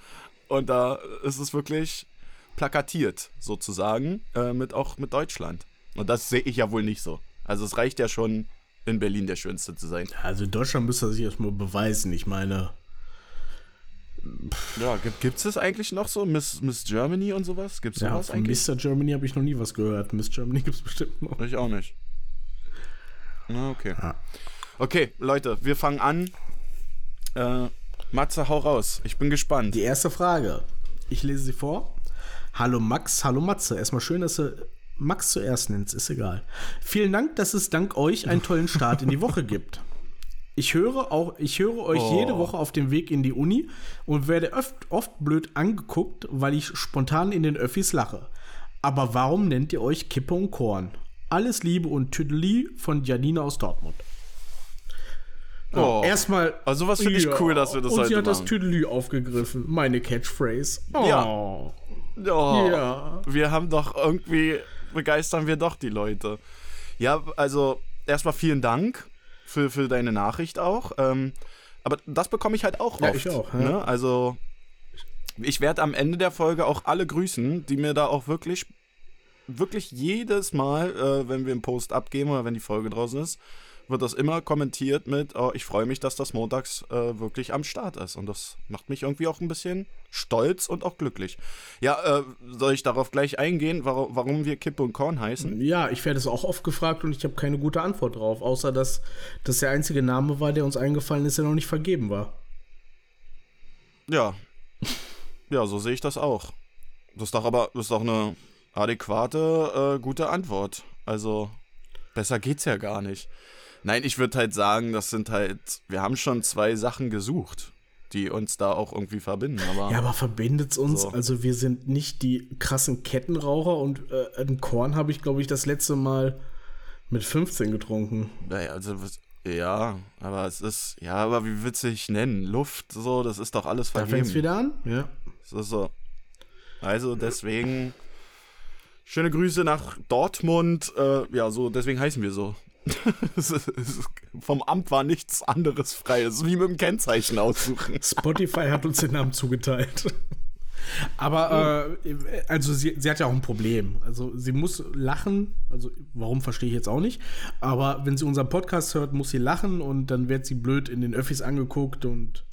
Und da ist es wirklich plakatiert, sozusagen, äh, mit auch mit Deutschland. Und das sehe ich ja wohl nicht so. Also es reicht ja schon, in Berlin der Schönste zu sein. Also in Deutschland müsste er sich erstmal beweisen. Ich meine, Ja, gibt es das eigentlich noch so? Miss, Miss Germany und sowas? Gibt es ja, sowas von eigentlich? Mr. Germany habe ich noch nie was gehört. Miss Germany gibt es bestimmt noch. Ich auch nicht. Na, okay. Ja. Okay, Leute, wir fangen an. Äh, Matze, hau raus. Ich bin gespannt. Die erste Frage. Ich lese sie vor. Hallo Max, hallo Matze. Erstmal schön, dass du Max zuerst nennst, ist egal. Vielen Dank, dass es dank euch einen tollen Start in die Woche gibt. Ich höre auch, ich höre euch Oh. jede Woche auf dem Weg in die Uni und werde oft, oft blöd angeguckt, weil ich spontan in den Öffis lache. Aber warum nennt ihr euch Kippe und Korn? Alles Liebe und Tüdeli von Janina aus Dortmund. Oh. Erstmal. Also sowas finde ich cool, dass wir das Und heute sie hat das machen. Tüdelü aufgegriffen. Meine Catchphrase. Ja. Oh. Oh, Ja. Wir haben doch irgendwie, begeistern wir doch die Leute. Ja, also erstmal vielen Dank für, für deine Nachricht auch. Ähm, aber das bekomme ich halt auch Ja, oft. ich auch, ja. Ne? Also ich werde am Ende der Folge auch alle grüßen, die mir da auch wirklich, wirklich jedes Mal, äh, wenn wir einen Post abgeben oder wenn die Folge draußen ist, wird das immer kommentiert mit, oh, ich freue mich, dass das montags äh, wirklich am Start ist. Und das macht mich irgendwie auch ein bisschen stolz und auch glücklich. Ja, äh, soll ich darauf gleich eingehen, warum, warum wir Kippe und Korn heißen? Ja, ich werde es auch oft gefragt und ich habe keine gute Antwort drauf, außer dass das der einzige Name war, der uns eingefallen ist, der noch nicht vergeben war. Ja. Ja, so sehe ich das auch. Das ist doch aber das ist doch eine adäquate, äh, gute Antwort. Also, besser geht's ja gar nicht. Nein, ich würde halt sagen, das sind halt, wir haben schon zwei Sachen gesucht, die uns da auch irgendwie verbinden. Aber Ja, aber verbindet uns? So. Also wir sind nicht die krassen Kettenraucher und äh, ein Korn habe ich, glaube ich, das letzte Mal mit 15 getrunken. Naja, also, was- ja, aber es ist, ja, aber wie willst du dich nennen? Luft, so, das ist doch alles Da vergeben. fängt es wieder an? Ja. Ist so. Also deswegen schöne Grüße nach Dortmund. Äh, ja, so deswegen heißen wir so. vom Amt war nichts anderes frei. Es ist wie mit dem Kennzeichen aussuchen. Spotify hat uns den Namen zugeteilt. Aber äh, also sie, sie hat ja auch ein Problem. Also sie muss lachen. Also warum verstehe ich jetzt auch nicht. Aber wenn sie unseren Podcast hört, muss sie lachen und dann wird sie blöd in den Öffis angeguckt und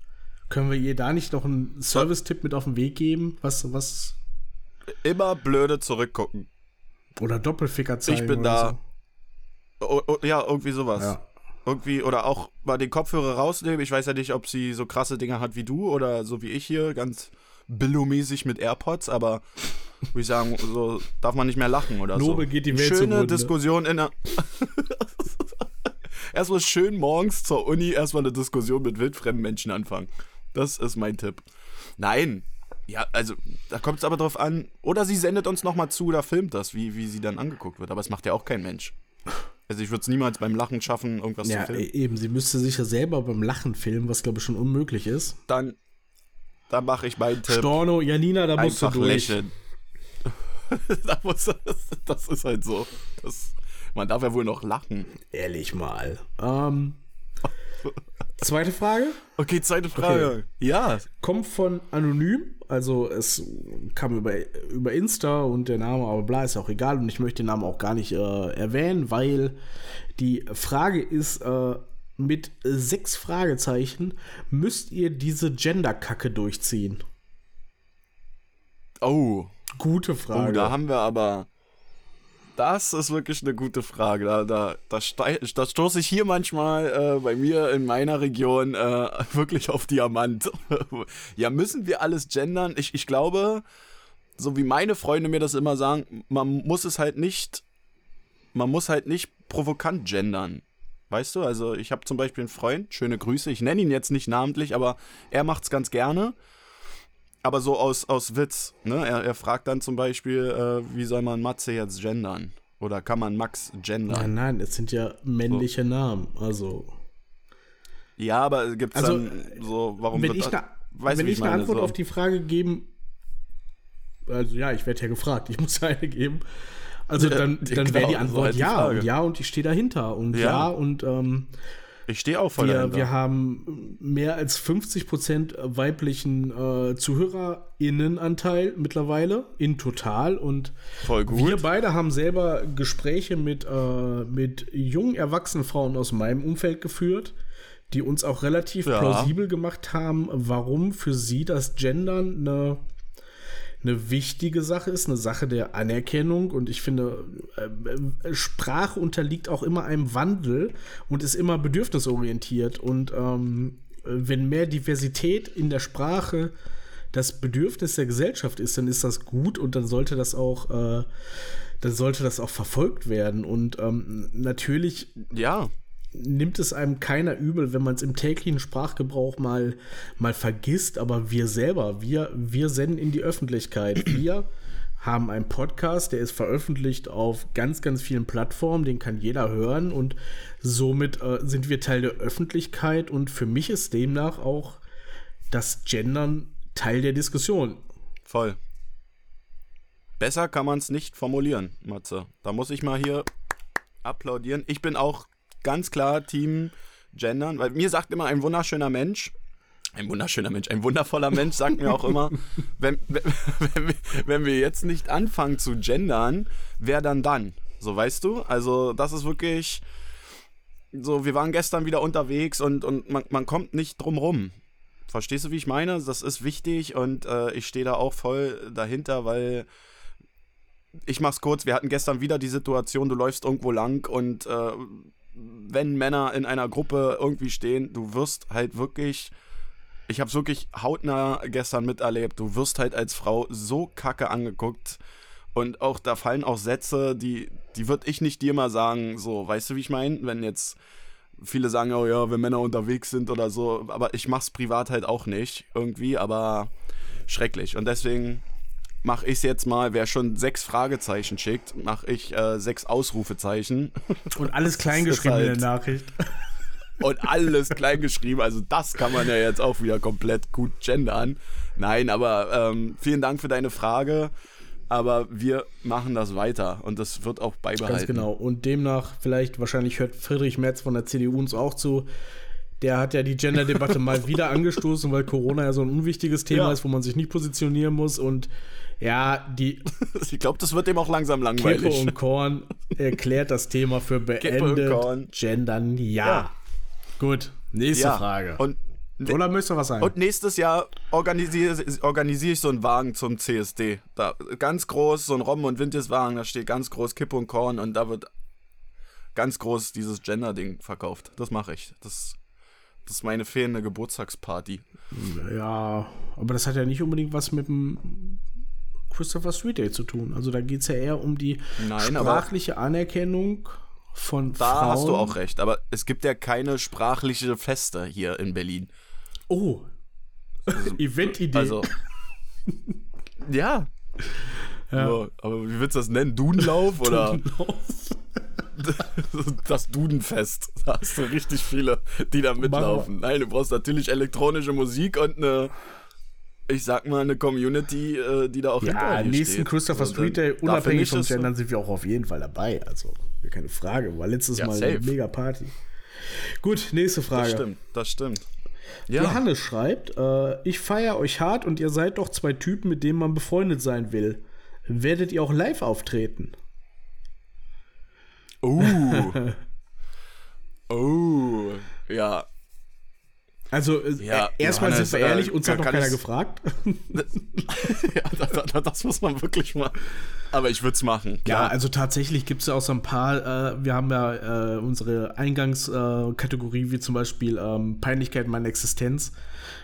können wir ihr da nicht noch einen Service-Tipp mit auf den Weg geben? Was, was? Immer blöde zurückgucken. Oder Doppelficker zeigen. Ich bin da. So. Oh, oh, ja, irgendwie sowas. Ja. Irgendwie, oder auch mal den Kopfhörer rausnehmen. Ich weiß ja nicht, ob sie so krasse Dinge hat wie du oder so wie ich hier, ganz Billo-mäßig mit AirPods, aber würde ich sagen, so darf man nicht mehr lachen oder Nobe so. geht die Welt Schöne zugrunde. Diskussion in der. erstmal schön morgens zur Uni erstmal eine Diskussion mit wildfremden Menschen anfangen. Das ist mein Tipp. Nein. Ja, also da kommt es aber drauf an. Oder sie sendet uns nochmal zu oder filmt das, wie, wie sie dann angeguckt wird. Aber es macht ja auch kein Mensch. Also ich würde es niemals beim Lachen schaffen, irgendwas ja, zu filmen. Ja, eben. Sie müsste sich ja selber beim Lachen filmen, was glaube ich schon unmöglich ist. Dann, dann mache ich meinen Tipp. Storno, Janina, da musst Einfach du durch. lächeln. da muss, das ist halt so. Das, man darf ja wohl noch lachen. Ehrlich mal. Ähm, Zweite Frage? Okay, zweite Frage. Okay. Ja. Kommt von anonym, also es kam über, über Insta und der Name, aber bla, ist auch egal und ich möchte den Namen auch gar nicht äh, erwähnen, weil die Frage ist äh, mit sechs Fragezeichen, müsst ihr diese Gender-Kacke durchziehen? Oh. Gute Frage. Oh, da haben wir aber das ist wirklich eine gute Frage. Da, da, da, da stoße ich hier manchmal äh, bei mir in meiner Region äh, wirklich auf Diamant. ja, müssen wir alles gendern? Ich, ich glaube, so wie meine Freunde mir das immer sagen, man muss es halt nicht, man muss halt nicht provokant gendern. Weißt du, also ich habe zum Beispiel einen Freund, schöne Grüße, ich nenne ihn jetzt nicht namentlich, aber er macht es ganz gerne aber so aus, aus Witz. Ne? Er, er fragt dann zum Beispiel, äh, wie soll man Matze jetzt gendern? Oder kann man Max gendern? Nein, nein, es sind ja männliche so. Namen. Also. Ja, aber gibt es also, dann so, warum wenn ich, na, weiß, wenn ich, ich eine Antwort so. auf die Frage geben, also ja, ich werde ja gefragt, ich muss eine geben. Also dann, dann wäre die Antwort so halt ja und ja und ich stehe dahinter und ja, ja und ähm, ich stehe auch voll wir, dahinter. Wir haben mehr als 50 Prozent weiblichen äh, ZuhörerInnenanteil mittlerweile in total und voll gut. wir beide haben selber Gespräche mit, äh, mit jungen erwachsenen Frauen aus meinem Umfeld geführt, die uns auch relativ ja. plausibel gemacht haben, warum für sie das Gendern eine eine wichtige Sache ist, eine Sache der Anerkennung. Und ich finde, äh, äh, Sprache unterliegt auch immer einem Wandel und ist immer bedürfnisorientiert. Und ähm, wenn mehr Diversität in der Sprache das Bedürfnis der Gesellschaft ist, dann ist das gut und dann sollte das auch, äh, dann sollte das auch verfolgt werden. Und ähm, natürlich, ja nimmt es einem keiner übel, wenn man es im täglichen Sprachgebrauch mal, mal vergisst, aber wir selber, wir, wir senden in die Öffentlichkeit. Wir haben einen Podcast, der ist veröffentlicht auf ganz, ganz vielen Plattformen, den kann jeder hören und somit äh, sind wir Teil der Öffentlichkeit und für mich ist demnach auch das Gendern Teil der Diskussion. Voll. Besser kann man es nicht formulieren, Matze. Da muss ich mal hier applaudieren. Ich bin auch ganz klar Team Gendern, weil mir sagt immer ein wunderschöner Mensch, ein wunderschöner Mensch, ein wundervoller Mensch sagt mir auch immer, wenn, wenn, wenn, wir, wenn wir jetzt nicht anfangen zu gendern, wer dann dann? So weißt du? Also das ist wirklich so, wir waren gestern wieder unterwegs und, und man, man kommt nicht drum rum. Verstehst du, wie ich meine? Das ist wichtig und äh, ich stehe da auch voll dahinter, weil ich mach's kurz, wir hatten gestern wieder die Situation, du läufst irgendwo lang und äh, wenn Männer in einer Gruppe irgendwie stehen, du wirst halt wirklich, ich habe es wirklich hautnah gestern miterlebt, du wirst halt als Frau so kacke angeguckt und auch da fallen auch Sätze, die, die würde ich nicht dir mal sagen, so, weißt du, wie ich meine? Wenn jetzt viele sagen, oh ja, wenn Männer unterwegs sind oder so, aber ich mach's privat halt auch nicht irgendwie, aber schrecklich und deswegen mache ich es jetzt mal, wer schon sechs Fragezeichen schickt, mache ich äh, sechs Ausrufezeichen. Und alles kleingeschrieben halt in der Nachricht. Und alles kleingeschrieben, also das kann man ja jetzt auch wieder komplett gut gendern. Nein, aber ähm, vielen Dank für deine Frage. aber wir machen das weiter und das wird auch beibehalten. Ganz genau. Und demnach, vielleicht, wahrscheinlich hört Friedrich Merz von der CDU uns auch zu. Der hat ja die Gender-Debatte mal wieder angestoßen, weil Corona ja so ein unwichtiges Thema Ja. ist, wo man sich nicht positionieren muss. Und ja, die Ich glaube, das wird dem auch langsam Kippe langweilig. und Korn erklärt das Thema für und beendet. Gendern, ja. Ja. Gut, nächste ja. Frage. Und, Oder möchtest du was sagen? und nächstes Jahr organisiere organisier ich so einen Wagen zum CSD. Da, ganz groß, so ein Robben- und Windeswagen, da steht ganz groß Kippe und Korn und da wird ganz groß dieses Gender-Ding verkauft. Das mache ich. Das, das ist meine fehlende Geburtstagsparty. Ja, aber das hat ja nicht unbedingt was mit dem Christopher Street Day zu tun. Also da geht es ja eher um die Nein, sprachliche Anerkennung von Da Frauen. hast du auch recht, aber es gibt ja keine sprachliche Feste hier in Berlin. Oh, Eventidee. Also. ja. Ja. So, aber wie willst du das nennen? Dudenlauf oder das Dudenfest? Da hast du richtig viele, die da mitlaufen. Nein, du brauchst natürlich elektronische Musik und eine, ich sag mal, eine Community, äh, die da auch ja, hinter nächsten steht. Christopher So, Street Day, da unabhängig vom Gendern, sind wir auch auf jeden Fall dabei. Also, keine Frage. War letztes Ja, Mal safe. eine mega Party. Gut, nächste Frage. Das stimmt, das stimmt. Ja, Johannes schreibt, äh, ich feiere euch hart und ihr seid doch zwei Typen, mit denen man befreundet sein will. Werdet ihr auch live auftreten? Uh. oh. Ja. Also, äh, Ja, äh, erstmal sind wir äh, ehrlich, uns hat noch keiner gefragt. ja da, da, das muss man wirklich mal. Aber ich würde es machen. Ja, Klar. also tatsächlich gibt es ja auch so ein paar, äh, wir haben ja äh, unsere Eingangskategorie, äh, wie zum Beispiel ähm, Peinlichkeit meiner Existenz.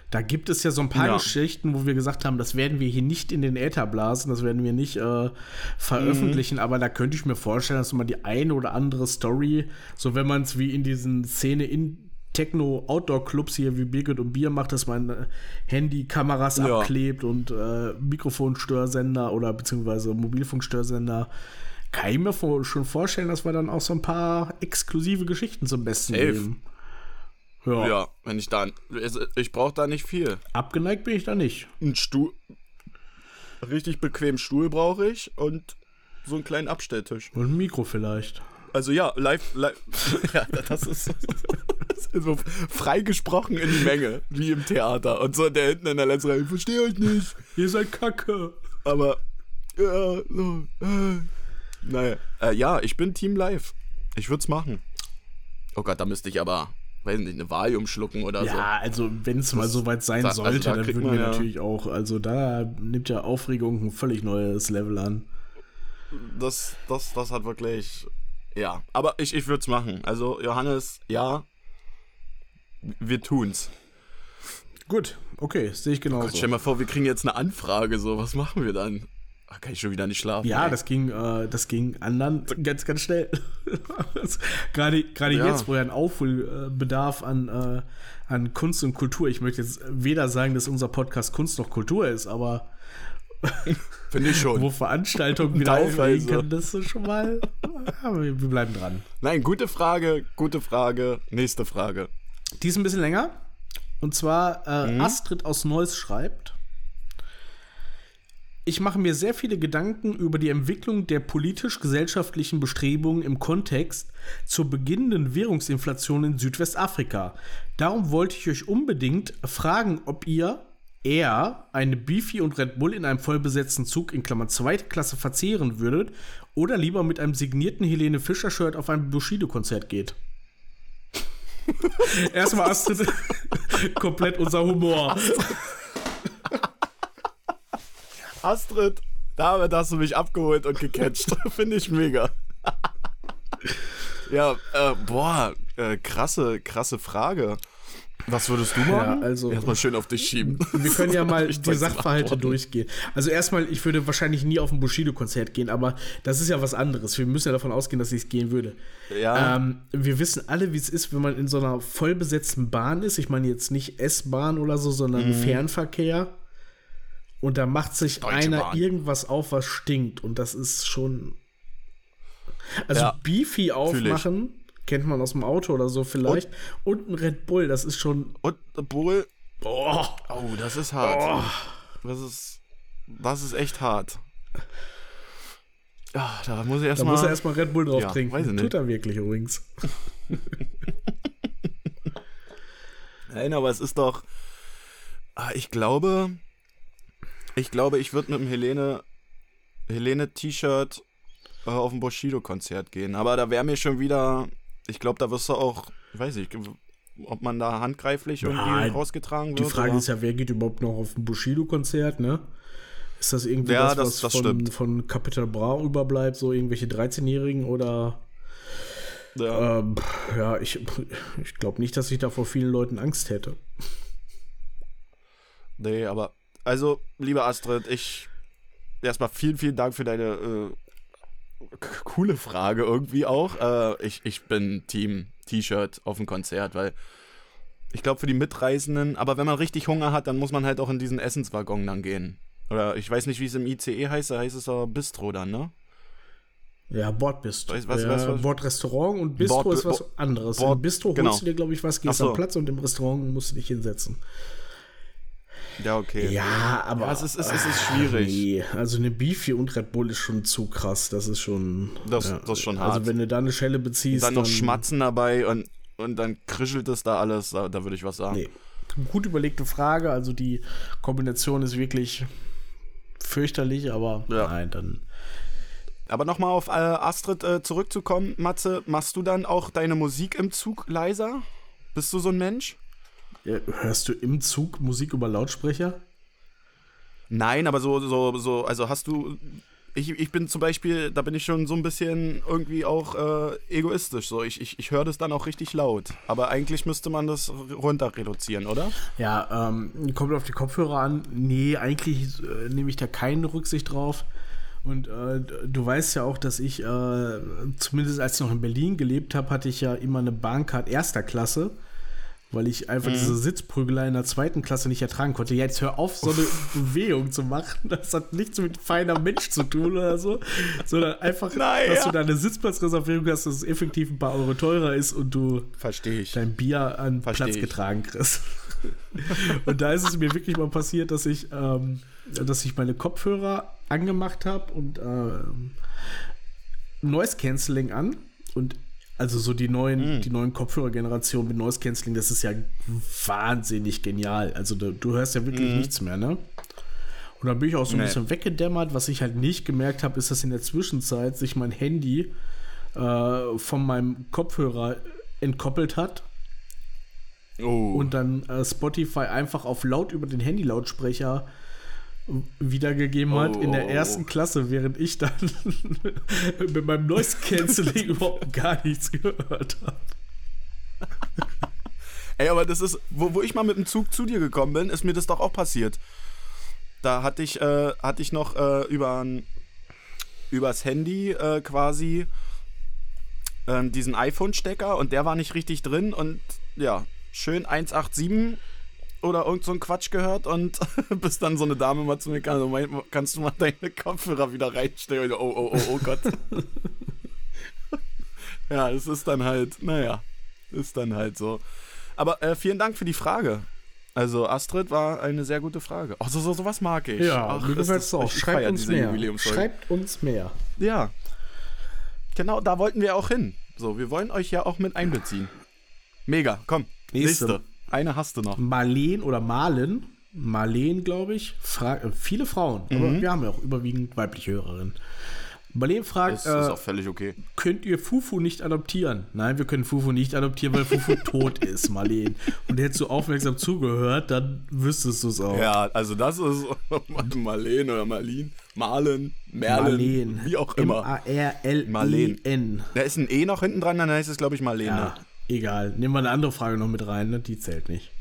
Da gibt es ja so ein paar Ja. Geschichten, wo wir gesagt haben, das werden wir hier nicht in den Äther blasen, das werden wir nicht äh, veröffentlichen, Mhm. aber da könnte ich mir vorstellen, dass man die eine oder andere Story, so wenn man es wie in diesen Szene in Techno-Outdoor-Clubs hier wie Birgit und Bier macht, dass man äh, Handy-Kameras Ja. abklebt und äh, Mikrofonstörsender oder beziehungsweise Mobilfunkstörsender. Kann ich mir vor, schon vorstellen, dass wir dann auch so ein paar exklusive Geschichten zum Besten Safe. geben. Ja, Ja, wenn ich da. also Ich brauche da nicht viel. abgeneigt bin ich da nicht. Ein Stuhl. Richtig bequem Stuhl brauche ich und so einen kleinen Abstelltisch. Und ein Mikro vielleicht. Also ja, live. live ja, das ist, das ist so freigesprochen in die Menge, wie im Theater. Und so der hinten in der letzten Reihe, ich verstehe euch nicht. Ihr seid kacke. Aber. Ja, so. Äh. Naja. Äh, ja, ich bin Team Live. Ich würde es machen. Oh Gott, da müsste ich aber, weiß nicht, eine Valium schlucken oder so. Ja, also wenn es mal so weit sein da- also sollte, da dann würden wir ja- natürlich auch, also da nimmt ja Aufregung ein völlig neues Level an. das, das, das hat wirklich. Ja, aber ich, ich würde es machen. Also, Johannes, ja, wir tun's. Gut, okay, sehe ich genauso. Stell dir mal vor, wir kriegen jetzt eine Anfrage, so, was machen wir dann? Ach, kann ich schon wieder nicht schlafen. Ja, ey. das ging, äh, das ging anderen ganz, ganz schnell. Gerade gerade Ja. jetzt, wo ja ein Aufholbedarf an, äh, an Kunst und Kultur. Ich möchte jetzt weder sagen, dass unser Podcast Kunst noch Kultur ist, aber Finde ich schon. wo Veranstaltungen wieder aufregen können, das ist schon mal. Ja, wir, bleiben dran. Nein, gute Frage, gute Frage. Nächste Frage. Die ist ein bisschen länger. Und zwar äh, Astrid aus Neuss schreibt. Ich mache mir sehr viele Gedanken über die Entwicklung der politisch-gesellschaftlichen Bestrebungen im Kontext zur beginnenden Währungsinflation in Südwestafrika. Darum wollte ich euch unbedingt fragen, ob ihr eher eine Beefy und Red Bull in einem vollbesetzten Zug in Klammern zweite Klasse verzehren würdet oder lieber mit einem signierten Helene Fischer-Shirt auf ein Bushido-Konzert geht. Erstmal Astrid, komplett unser Humor. Astrid, damit hast du mich abgeholt und gecatcht. Finde ich mega. ja, äh, boah, äh, krasse, krasse Frage. Was würdest du machen? also- Erstmal schön auf dich schieben. Wir können ja mal die Sachverhalte durchgehen. Also erstmal, ich würde wahrscheinlich nie auf ein Bushido-Konzert gehen, aber das ist ja was anderes. Wir müssen ja davon ausgehen, dass ich es gehen würde. Ja. Ähm, wir wissen alle, wie es ist, wenn man in so einer vollbesetzten Bahn ist. Ich meine jetzt nicht S-Bahn oder so, sondern Fernverkehr. Und da macht sich Mhm. Deutsche einer Bahn. irgendwas auf, was stinkt. Und das ist schon. Also Ja, Beefy aufmachen, kennt man aus dem Auto oder so vielleicht. Und, ein Red Bull, das ist schon. Und Bull. Oh, Oh, das ist hart. Das ist. Das ist echt hart. Ach, da muss ich Da erstmal. muss er erstmal Red Bull drauf Ja, trinken. weiß ich nicht. Tut er wirklich übrigens. Nein, aber es ist doch. Ah, Ich glaube. Ich glaube, ich würde mit dem Helene. Helene T-Shirt äh, auf ein Bushido-Konzert gehen. Aber da wäre mir schon wieder. Ich glaube, da wirst du auch. Weiß ich, ob man da handgreiflich irgendwie Nein. rausgetragen wird. Die Frage oder? ist ja, wer geht überhaupt noch auf ein Bushido-Konzert, ne? Ist das irgendwie Ja, das, was das von, stimmt. von Capital Bra überbleibt, so irgendwelche 13-Jährigen oder Ja. ähm, ja, ich, ich glaube nicht, dass ich da vor vielen Leuten Angst hätte. Nee, aber. Also, liebe Astrid, ich. Erstmal vielen, vielen Dank für deine äh, coole Frage irgendwie auch. Äh, ich, ich bin Team T-Shirt auf dem Konzert, weil ich glaube für die Mitreisenden, aber wenn man richtig Hunger hat, dann muss man halt auch in diesen Essenswaggon dann gehen. Oder ich weiß nicht, wie es im ICE heißt, da heißt es aber Bistro dann, ne? Ja, Bordbistro. Was- was- was- Bordrestaurant und Bistro Bord- ist was anderes. Bord- Im Bistro holst genau. du dir, glaube ich, was, gehst so. am Platz und im Restaurant musst du dich hinsetzen. Ja, okay. Ja, aber. Ja, es ist- es ist- es ist schwierig. Nee, also eine Beefy und Red Bull ist schon zu krass. Das ist schon. Das- das ist schon hart. Also, wenn du da eine Schelle beziehst. Dann noch Schmatzen dabei und, und dann krischelt es da alles, da, da würde ich was sagen. Nee. Gut überlegte Frage. Also, die Kombination ist wirklich fürchterlich, aber Ja. nein, dann. Aber nochmal auf äh, Astrid äh, zurückzukommen, Matze, machst du dann auch deine Musik im Zug leiser? Bist du so ein Mensch? Hörst du im Zug Musik über Lautsprecher? Nein, aber so, so, so, also hast du. Ich, ich bin zum Beispiel, da bin ich schon so ein bisschen irgendwie auch äh, egoistisch. So. Ich, ich, ich höre das dann auch richtig laut. Aber eigentlich müsste man das runter reduzieren, oder? Ja, ähm, kommt auf die Kopfhörer an. Nee, eigentlich äh, nehme ich da keine Rücksicht drauf. Und äh, du weißt ja auch, dass ich, äh, zumindest als ich noch in Berlin gelebt habe, hatte ich ja immer eine Bahncard erster Klasse, weil ich einfach diese Sitzprügelei in der zweiten Klasse nicht ertragen konnte. Ja, Jetzt hör auf, so eine Bewegung zu machen. Das hat nichts mit feiner Mensch zu tun oder so, sondern einfach, Naja. dass du da eine Sitzplatzreservierung hast, dass es effektiv ein paar Euro teurer ist und du dein Bier an Versteh Platz ich. getragen kriegst. und da ist es mir wirklich mal passiert, dass ich, ähm, dass ich meine Kopfhörer angemacht habe und ähm, Noise Cancelling an und also so die neuen, die neuen Kopfhörergenerationen mit Noise Cancelling, das ist ja wahnsinnig genial. Also du, du hörst ja wirklich nichts mehr, ne? Und dann bin ich auch so ein Nee. bisschen weggedämmert. Was ich halt nicht gemerkt habe, ist, dass in der Zwischenzeit sich mein Handy äh, von meinem Kopfhörer entkoppelt hat Oh. und dann äh, Spotify einfach auf laut über den Handylautsprecher wiedergegeben hat Oh, in der oh, ersten. Klasse, während ich dann mit meinem Noise Cancelling überhaupt gar nichts gehört habe. Ey, aber das ist, wo, wo ich mal mit dem Zug zu dir gekommen bin, ist mir das doch auch passiert. Da hatte ich, äh, hatte ich noch äh, über übers Handy äh, quasi ähm, diesen iPhone-Stecker und der war nicht richtig drin und ja, schön 187 oder irgend so ein Quatsch gehört und bis dann so eine Dame mal zu mir kam, so, mein, kannst du mal deine Kopfhörer wieder reinstellen? Und, oh, oh, oh, oh Gott. ja, es ist dann halt, naja, ist dann halt so. Aber äh, vielen Dank für die Frage. Also Astrid war eine sehr gute Frage. Ach, so, so, sowas mag ich. Ach, mir ist gefällt das- es auch. ich- Schreibt uns mehr. Schreibt uns mehr. Ja. Genau, da wollten wir auch hin. So, wir wollen euch ja auch mit einbeziehen. Mega, komm. Nächste. Nächste. Eine hast du noch. Marleen oder Malen, Marleen, glaube ich, fragt, äh, viele Frauen, Mhm. aber wir haben ja auch überwiegend weibliche Hörerinnen. Marleen fragt, Das ist äh, auch völlig okay. könnt ihr Fufu nicht adoptieren? Nein, wir können Fufu nicht adoptieren, weil Fufu tot ist, Marleen. Und hättest du aufmerksam zugehört, dann wüsstest du es auch. Ja, also das ist Marleen oder Marlin, Malen, Merlin, Marleen. wie auch immer. M-A-R-L-E-N. Da ist ein E noch hinten dran, dann heißt es, glaube ich, Marlene. Ja, egal. Nehmen wir eine andere Frage noch mit rein, ne? die zählt nicht.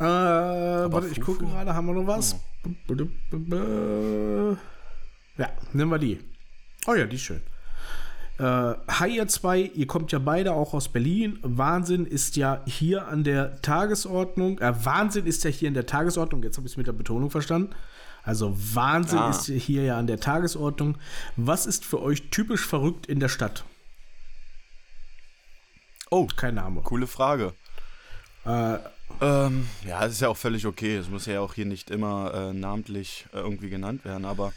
Äh, warte, ich gucke gerade, haben wir noch was? Ja, nehmen wir die. Oh ja, die ist schön. Äh, hi ihr zwei, ihr kommt ja beide auch aus Berlin. Wahnsinn ist ja hier an der Tagesordnung. Äh, Wahnsinn ist ja hier in der Tagesordnung. Jetzt habe ich es mit der Betonung verstanden. Also Wahnsinn Ah. ist hier ja an der Tagesordnung. Was ist für euch typisch verrückt in der Stadt? Oh, Kein Name. coole Frage. Äh, Ähm, ja, das ist ja auch völlig okay. Es muss ja auch hier nicht immer äh, namentlich äh, irgendwie genannt werden, aber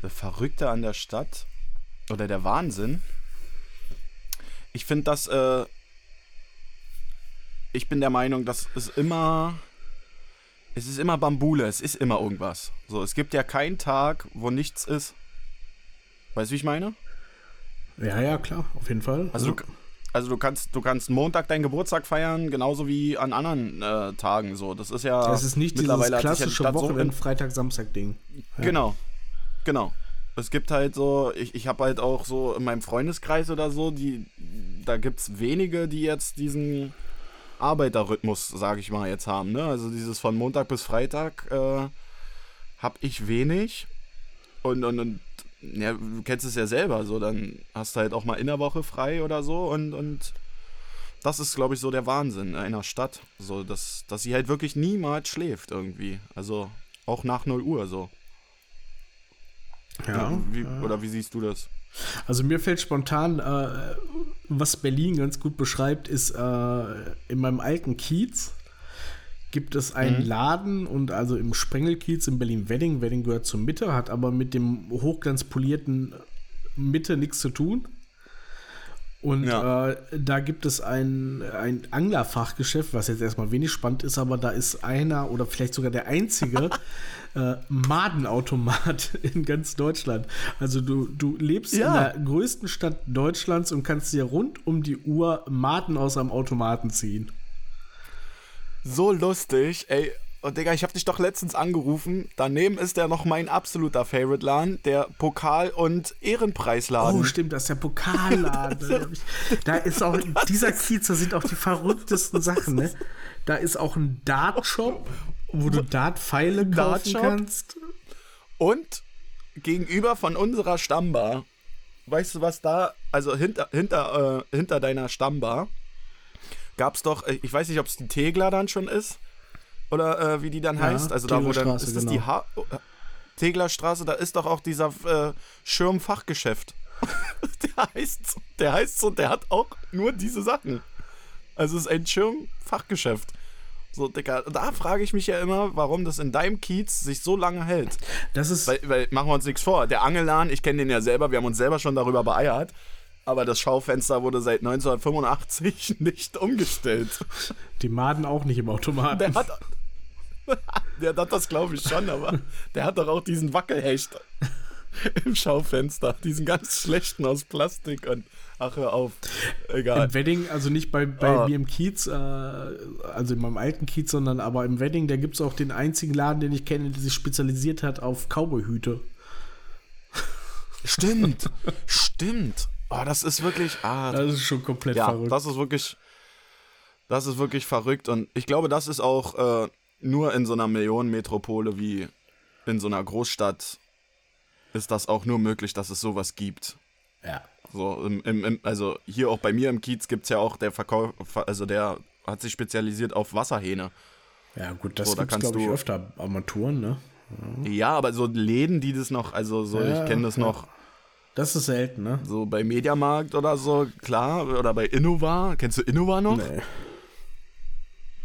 das Verrückte an der Stadt oder der Wahnsinn. Ich finde, dass äh, ich bin der Meinung, dass es immer es ist immer Bambule, es ist immer irgendwas. So, es gibt ja keinen Tag, wo nichts ist. Weißt du, wie ich meine? Ja, ja, klar, auf jeden Fall. Also, du, also du kannst, du kannst Montag deinen Geburtstag feiern, genauso wie an anderen äh, Tagen. So, das ist ja. Das ist nicht mittlerweile dieses klassische ja Wochenend, so Freitag, Samstag-Ding. Ja. Genau, genau. Es gibt halt so, ich, ich habe halt auch so in meinem Freundeskreis oder so, die, da gibt es wenige, die jetzt diesen Arbeiterrhythmus, sage ich mal, jetzt haben. Ne? Also dieses von Montag bis Freitag äh, habe ich wenig. Und, und, und ja, du kennst es ja selber, so dann hast du halt auch mal in der Woche frei oder so und, und das ist, glaube ich, so der Wahnsinn einer Stadt. So, dass, dass sie halt wirklich niemals schläft irgendwie. Also auch nach 0 Uhr so. Ja. Wie. Oder wie siehst du das? Also mir fällt spontan, äh, was Berlin ganz gut beschreibt, ist äh, in meinem alten Kiez gibt es einen mhm. Laden und also im Sprengelkiez in Berlin-Wedding. Wedding gehört zur Mitte, hat aber mit dem hochglanzpolierten Mitte nichts zu tun. Und ja. äh, da gibt es ein, ein Anglerfachgeschäft, was jetzt erstmal wenig spannend ist, aber da ist einer oder vielleicht sogar der einzige äh, Madenautomat in ganz Deutschland. Also du, du lebst ja. in der größten Stadt Deutschlands und kannst dir rund um die Uhr Maden aus einem Automaten ziehen so lustig, ey. Und Digga, ich hab dich doch letztens angerufen. Daneben ist ja noch mein absoluter Favorite-Laden, der Pokal- und Ehrenpreisladen. Oh, stimmt, das ist der Pokalladen. da ist auch, dieser Kiez, da sind auch die verrücktesten Sachen, ne? Da ist auch ein Dart-Shop, wo du Dart-Pfeile kaufen kannst. Und gegenüber von unserer Stammbar, weißt du, was da, also hinter, hinter, äh, hinter deiner Stammbar, gab es doch, äh, ich weiß nicht, ob es die Tegler dann schon ist oder äh, wie die dann ja, heißt. Also da wo dann ist das genau. die ha äh, Teglerstraße, da ist doch auch dieser äh, Schirmfachgeschäft. der heißt, der heißt so, der hat auch nur diese Sachen. Also es ist ein Schirmfachgeschäft. So, Digga, da frage ich mich ja immer, warum das in deinem Kiez sich so lange hält. Das ist. Weil, weil machen wir uns nichts vor. Der Angelan, ich kenne den ja selber, wir haben uns selber schon darüber beeiert aber das Schaufenster wurde seit 1985 nicht umgestellt. Die Maden auch nicht im Automaten. Der hat, der hat das, glaube ich, schon, aber der hat doch auch diesen Wackelhecht im Schaufenster. Diesen ganz schlechten aus Plastik und ach, hör auf. Egal. Im Wedding, also nicht bei, bei oh. mir im Kiez, äh, also in meinem alten Kiez, sondern aber im Wedding, da gibt es auch den einzigen Laden, den ich kenne, der sich spezialisiert hat auf Cowboyhüte. Stimmt, stimmt. Oh, das ist wirklich. Ah, das ist schon komplett ja, verrückt. Das ist wirklich. Das ist wirklich verrückt. Und ich glaube, das ist auch äh, nur in so einer Millionenmetropole wie in so einer Großstadt ist das auch nur möglich, dass es sowas gibt. Ja. So, im, im, also hier auch bei mir im Kiez gibt es ja auch der Verkauf, also der hat sich spezialisiert auf Wasserhähne. Ja, gut, das so, da glaube ich, öfter Armaturen, ne? Ja. ja. aber so Läden, die das noch, also so, ja, ich kenne das ja. noch das ist selten, ne? So bei Mediamarkt oder so, klar. Oder bei Innova. Kennst du Innova noch? Nee.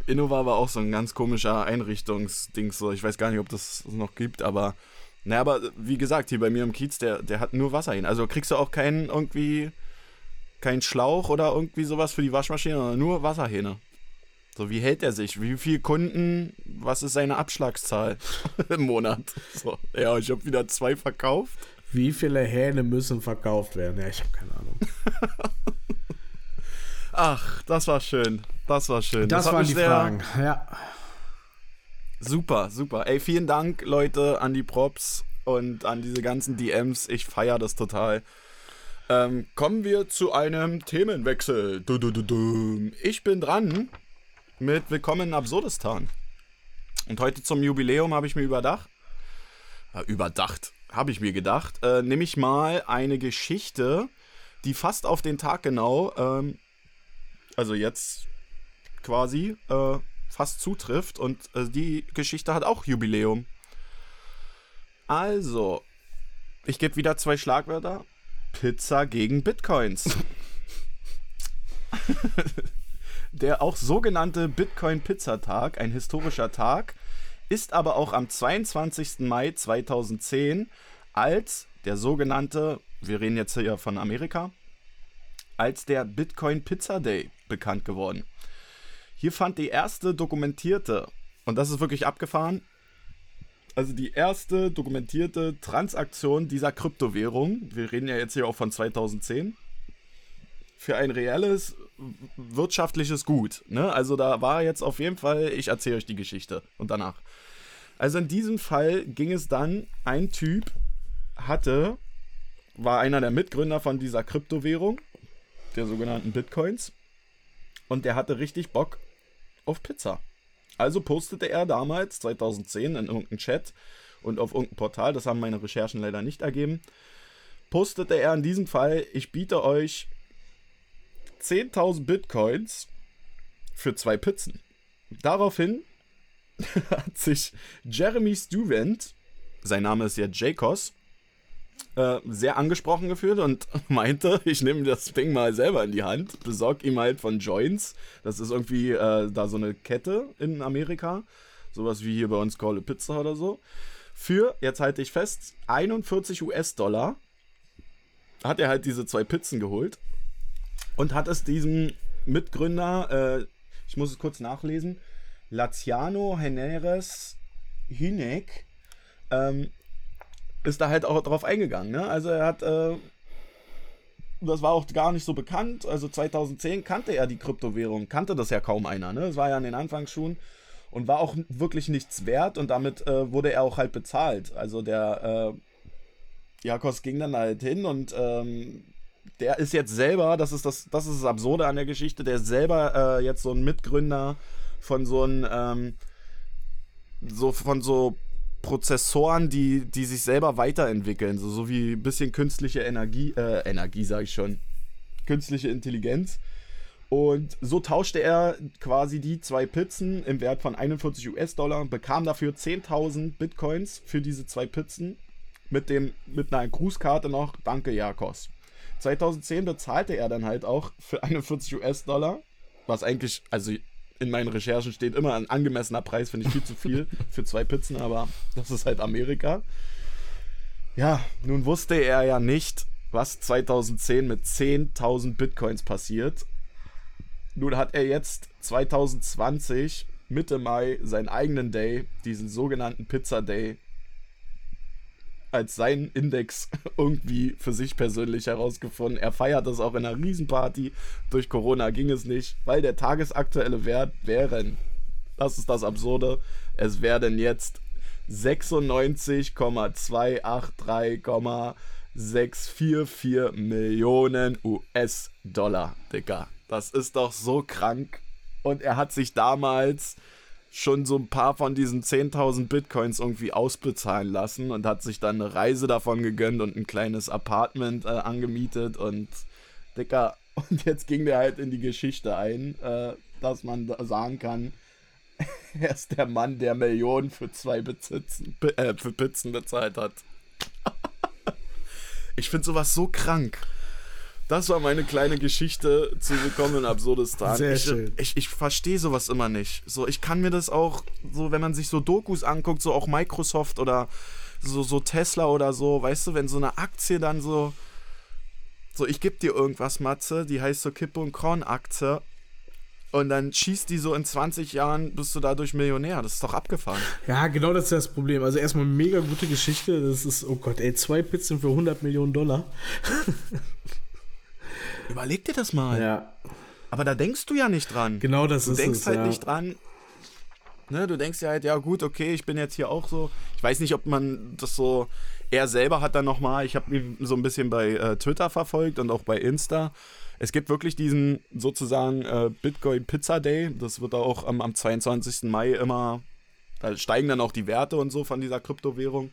Innova war auch so ein ganz komischer Einrichtungsding. So. Ich weiß gar nicht, ob das noch gibt, aber. Naja, aber wie gesagt, hier bei mir im Kiez, der, der hat nur Wasser hin. Also kriegst du auch keinen irgendwie. keinen Schlauch oder irgendwie sowas für die Waschmaschine, sondern nur Wasserhähne. So, wie hält er sich? Wie viele Kunden? Was ist seine Abschlagszahl im Monat? So, ja, ich habe wieder zwei verkauft. Wie viele Hähne müssen verkauft werden? Ja, ich habe keine Ahnung. Ach, das war schön. Das war schön. Das, das waren die Fragen, ja. Super, super. Ey, vielen Dank, Leute, an die Props und an diese ganzen DMs. Ich feiere das total. Ähm, kommen wir zu einem Themenwechsel. Du, du, du, ich bin dran mit Willkommen in Absurdistan. Und heute zum Jubiläum habe ich mir überdacht. Äh, überdacht habe ich mir gedacht, äh, nehme ich mal eine Geschichte, die fast auf den Tag genau, ähm, also jetzt quasi, äh, fast zutrifft. Und äh, die Geschichte hat auch Jubiläum. Also, ich gebe wieder zwei Schlagwörter. Pizza gegen Bitcoins. Der auch sogenannte Bitcoin-Pizzatag, ein historischer Tag, ist aber auch am 22. Mai 2010 als der sogenannte, wir reden jetzt hier von Amerika, als der Bitcoin Pizza Day bekannt geworden. Hier fand die erste dokumentierte, und das ist wirklich abgefahren, also die erste dokumentierte Transaktion dieser Kryptowährung, wir reden ja jetzt hier auch von 2010, für ein reelles wirtschaftliches Gut. Ne? Also da war jetzt auf jeden Fall, ich erzähle euch die Geschichte und danach. Also in diesem Fall ging es dann, ein Typ hatte, war einer der Mitgründer von dieser Kryptowährung, der sogenannten Bitcoins, und der hatte richtig Bock auf Pizza. Also postete er damals, 2010, in irgendeinem Chat und auf irgendeinem Portal, das haben meine Recherchen leider nicht ergeben, postete er in diesem Fall, ich biete euch 10.000 Bitcoins für zwei Pizzen. Daraufhin hat sich Jeremy Stuvent, sein Name ist ja Jacos, äh, sehr angesprochen gefühlt und meinte, ich nehme das Ding mal selber in die Hand, besorg ihm halt von Joints. Das ist irgendwie äh, da so eine Kette in Amerika. Sowas wie hier bei uns Call a Pizza oder so. Für, jetzt halte ich fest, 41 US-Dollar hat er halt diese zwei Pizzen geholt und hat es diesem Mitgründer, äh, ich muss es kurz nachlesen, Laziano Heneres Hinek, ähm, ist da halt auch drauf eingegangen. Ne? Also er hat, äh, das war auch gar nicht so bekannt. Also 2010 kannte er die Kryptowährung, kannte das ja kaum einer. Ne? Das war ja in den Anfangsschuhen und war auch wirklich nichts wert und damit äh, wurde er auch halt bezahlt. Also der äh, Jakos ging dann halt hin und ähm, der ist jetzt selber, das ist das, das ist das Absurde an der Geschichte, der ist selber äh, jetzt so ein Mitgründer von so einem, ähm, so von so Prozessoren, die, die sich selber weiterentwickeln, so, so wie ein bisschen künstliche Energie, äh, Energie sage ich schon, künstliche Intelligenz. Und so tauschte er quasi die zwei Pizzen im Wert von 41 US-Dollar, bekam dafür 10.000 Bitcoins für diese zwei Pizzen mit, dem, mit einer Grußkarte noch, danke Jakos. 2010 bezahlte er dann halt auch für 41 US-Dollar, was eigentlich, also in meinen Recherchen steht immer ein angemessener Preis, finde ich viel zu viel für zwei Pizzen, aber das ist halt Amerika. Ja, nun wusste er ja nicht, was 2010 mit 10.000 Bitcoins passiert. Nun hat er jetzt 2020 Mitte Mai seinen eigenen Day, diesen sogenannten Pizza Day, als seinen Index irgendwie für sich persönlich herausgefunden. Er feiert das auch in einer Riesenparty. Durch Corona ging es nicht, weil der tagesaktuelle Wert wären, das ist das Absurde, es werden jetzt 96,283,644 Millionen US-Dollar, Digga. Das ist doch so krank. Und er hat sich damals schon so ein paar von diesen 10.000 Bitcoins irgendwie ausbezahlen lassen und hat sich dann eine Reise davon gegönnt und ein kleines Apartment äh, angemietet und Dicker, und jetzt ging der halt in die Geschichte ein, äh, dass man da sagen kann, er ist der Mann, der Millionen für zwei Bezitzen, äh, für Pizzen bezahlt hat. ich finde sowas so krank. Das war meine kleine Geschichte zu Willkommen in Absurdistan. Sehr ich, schön. Ich, ich verstehe sowas immer nicht. So, ich kann mir das auch, so wenn man sich so Dokus anguckt, so auch Microsoft oder so, so Tesla oder so, weißt du, wenn so eine Aktie dann so, so ich gebe dir irgendwas, Matze, die heißt so Kippe und Korn Aktie und dann schießt die so in 20 Jahren, bist du dadurch Millionär. Das ist doch abgefahren. Ja, genau das ist das Problem. Also erstmal mega gute Geschichte. Das ist, oh Gott, ey, zwei Pizzen für 100 Millionen Dollar. Überleg dir das mal. Ja, Aber da denkst du ja nicht dran. genau das du ist denkst es. halt ja. nicht dran. Ne, du denkst ja halt, ja gut, okay, ich bin jetzt hier auch so. Ich weiß nicht, ob man das so. Er selber hat dann nochmal, ich habe ihn so ein bisschen bei äh, Twitter verfolgt und auch bei Insta. Es gibt wirklich diesen sozusagen äh, Bitcoin Pizza Day. Das wird auch am, am 22. Mai immer. Da steigen dann auch die Werte und so von dieser Kryptowährung.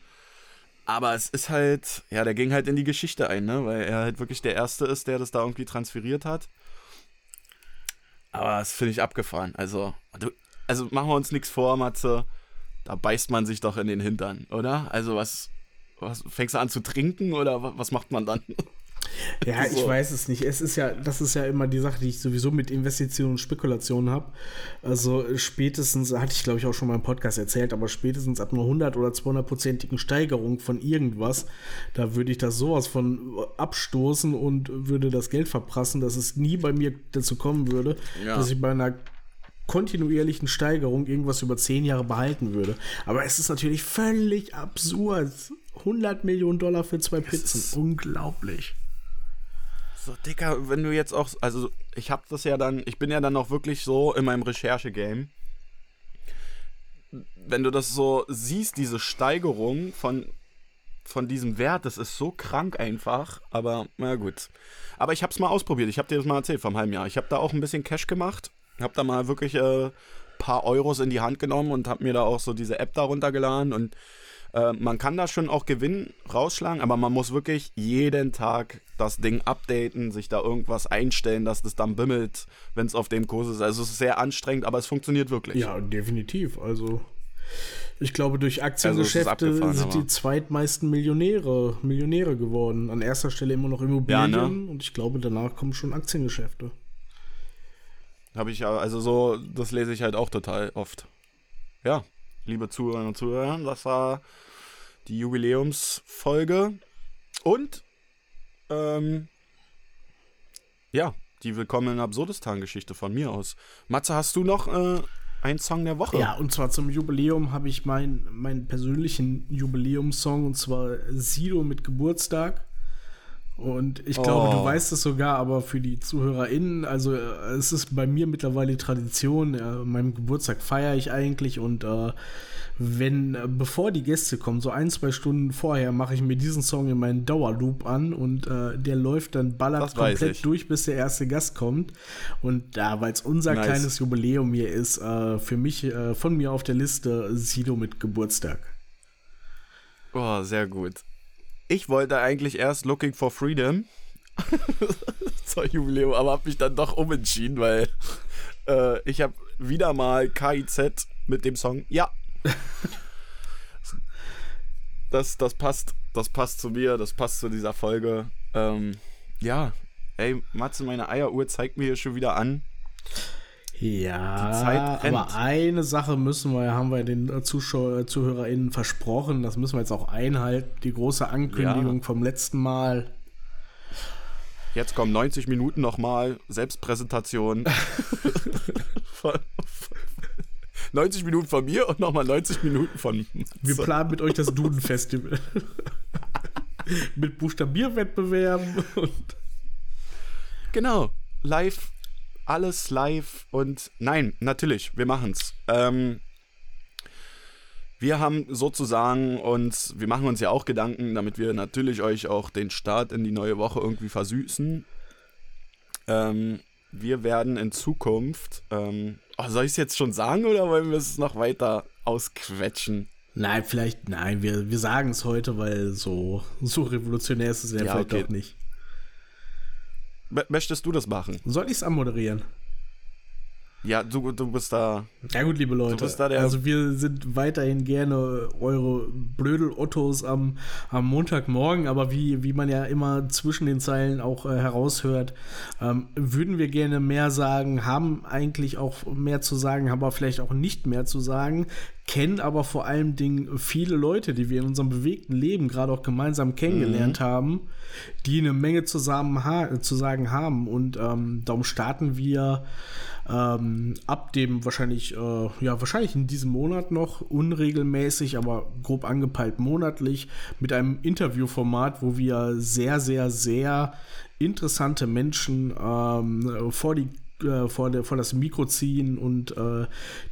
Aber es ist halt, ja, der ging halt in die Geschichte ein, ne? Weil er halt wirklich der Erste ist, der das da irgendwie transferiert hat. Aber das finde ich abgefahren. Also, du, also machen wir uns nichts vor, Matze. Da beißt man sich doch in den Hintern, oder? Also was, was fängst du an zu trinken oder wa- was macht man dann? Ja, so. ich weiß es nicht. Es ist ja, das ist ja immer die Sache, die ich sowieso mit Investitionen und Spekulationen habe. Also spätestens, hatte ich glaube ich auch schon mal im Podcast erzählt, aber spätestens ab einer 100 oder 200-prozentigen Steigerung von irgendwas, da würde ich das sowas von abstoßen und würde das Geld verprassen, dass es nie bei mir dazu kommen würde, ja. dass ich bei einer kontinuierlichen Steigerung irgendwas über zehn Jahre behalten würde. Aber es ist natürlich völlig absurd. 100 Millionen Dollar für zwei Pizzen. Unglaublich. So, Dicker, wenn du jetzt auch, also ich hab das ja dann, ich bin ja dann auch wirklich so in meinem Recherche-Game. Wenn du das so siehst, diese Steigerung von, von diesem Wert, das ist so krank einfach, aber na gut. Aber ich hab's mal ausprobiert, ich hab dir das mal erzählt vom halben Jahr. Ich hab da auch ein bisschen Cash gemacht, hab da mal wirklich äh, paar Euros in die Hand genommen und hab mir da auch so diese App da runtergeladen und äh, man kann da schon auch Gewinn rausschlagen, aber man muss wirklich jeden Tag das Ding updaten, sich da irgendwas einstellen, dass das dann bimmelt, wenn es auf dem Kurs ist. Also es ist sehr anstrengend, aber es funktioniert wirklich. Ja, definitiv. Also ich glaube, durch Aktiengeschäfte also sind die zweitmeisten Millionäre, Millionäre geworden. An erster Stelle immer noch Immobilien ja, ne? und ich glaube, danach kommen schon Aktiengeschäfte. Habe ich ja, also so, das lese ich halt auch total oft. Ja, liebe Zuhörerinnen und Zuhörer, das war die Jubiläumsfolge. Und ähm, ja, die Willkommen in Absurdistan-Geschichte von mir aus. Matze, hast du noch äh, einen Song der Woche? Ja, und zwar zum Jubiläum habe ich meinen mein persönlichen Jubiläumssong und zwar Sido mit Geburtstag. Und ich glaube, oh. du weißt es sogar, aber für die ZuhörerInnen, also äh, es ist bei mir mittlerweile Tradition. Äh, meinem Geburtstag feiere ich eigentlich und äh, wenn, äh, bevor die Gäste kommen, so ein, zwei Stunden vorher, mache ich mir diesen Song in meinen Dauerloop an und äh, der läuft dann, ballert komplett durch, bis der erste Gast kommt. Und da, weil es unser nice. kleines Jubiläum hier ist, äh, für mich, von mir auf der Liste Sido mit Geburtstag. Oh, sehr gut. Ich wollte eigentlich erst Looking for Freedom zur Jubiläum, aber habe mich dann doch umentschieden, weil äh, ich habe wieder mal KIZ mit dem Song Ja. das, das passt, das passt zu mir, das passt zu dieser Folge. Ähm, ja, ey, Matze, meine Eieruhr zeigt mir hier schon wieder an. Ja, aber eine Sache müssen wir, haben wir den Zuschauer, ZuhörerInnen versprochen, das müssen wir jetzt auch einhalten. Die große Ankündigung ja. vom letzten Mal. Jetzt kommen 90 Minuten nochmal, Selbstpräsentation. 90 Minuten von mir und nochmal 90 Minuten von. Wir planen mit euch das Duden-Festival. mit Buchstabierwettbewerben und. Genau, live alles live und nein, natürlich, wir machen's. Ähm, wir haben sozusagen uns, wir machen uns ja auch Gedanken, damit wir natürlich euch auch den Start in die neue Woche irgendwie versüßen. Ähm, wir werden in Zukunft, ähm, oh, soll ich es jetzt schon sagen oder wollen wir es noch weiter ausquetschen? Nein, vielleicht, nein, wir, wir sagen es heute, weil so, so revolutionär ist es ja, ja vielleicht okay. doch nicht. Möchtest du das machen? Soll ich es anmoderieren? Ja, du, du bist da. Ja gut, liebe Leute. also wir sind weiterhin gerne eure Blödel-Ottos am, am Montagmorgen, aber wie, wie man ja immer zwischen den Zeilen auch äh, heraushört, ähm, würden wir gerne mehr sagen, haben eigentlich auch mehr zu sagen, haben aber vielleicht auch nicht mehr zu sagen, kennen aber vor allen Dingen viele Leute, die wir in unserem bewegten Leben gerade auch gemeinsam kennengelernt mhm. haben, die eine Menge zusammen zu sagen haben und ähm, darum starten wir ähm, ab dem wahrscheinlich, äh, ja, wahrscheinlich in diesem Monat noch, unregelmäßig, aber grob angepeilt monatlich, mit einem Interviewformat, wo wir sehr, sehr, sehr interessante Menschen ähm, vor die äh, vor, der, vor das Mikro ziehen und äh,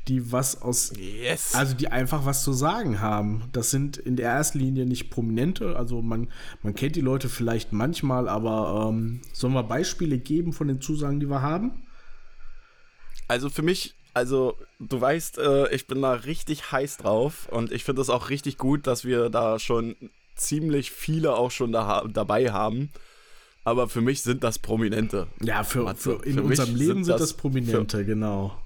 die was aus. Yes. Also die einfach was zu sagen haben. Das sind in der ersten Linie nicht Prominente, also man, man kennt die Leute vielleicht manchmal, aber ähm, sollen wir Beispiele geben von den Zusagen, die wir haben? Also für mich, also du weißt, äh, ich bin da richtig heiß drauf und ich finde es auch richtig gut, dass wir da schon ziemlich viele auch schon da, dabei haben. Aber für mich sind das Prominente. Ja, für, für in für unserem Leben sind das, das Prominente, für, genau.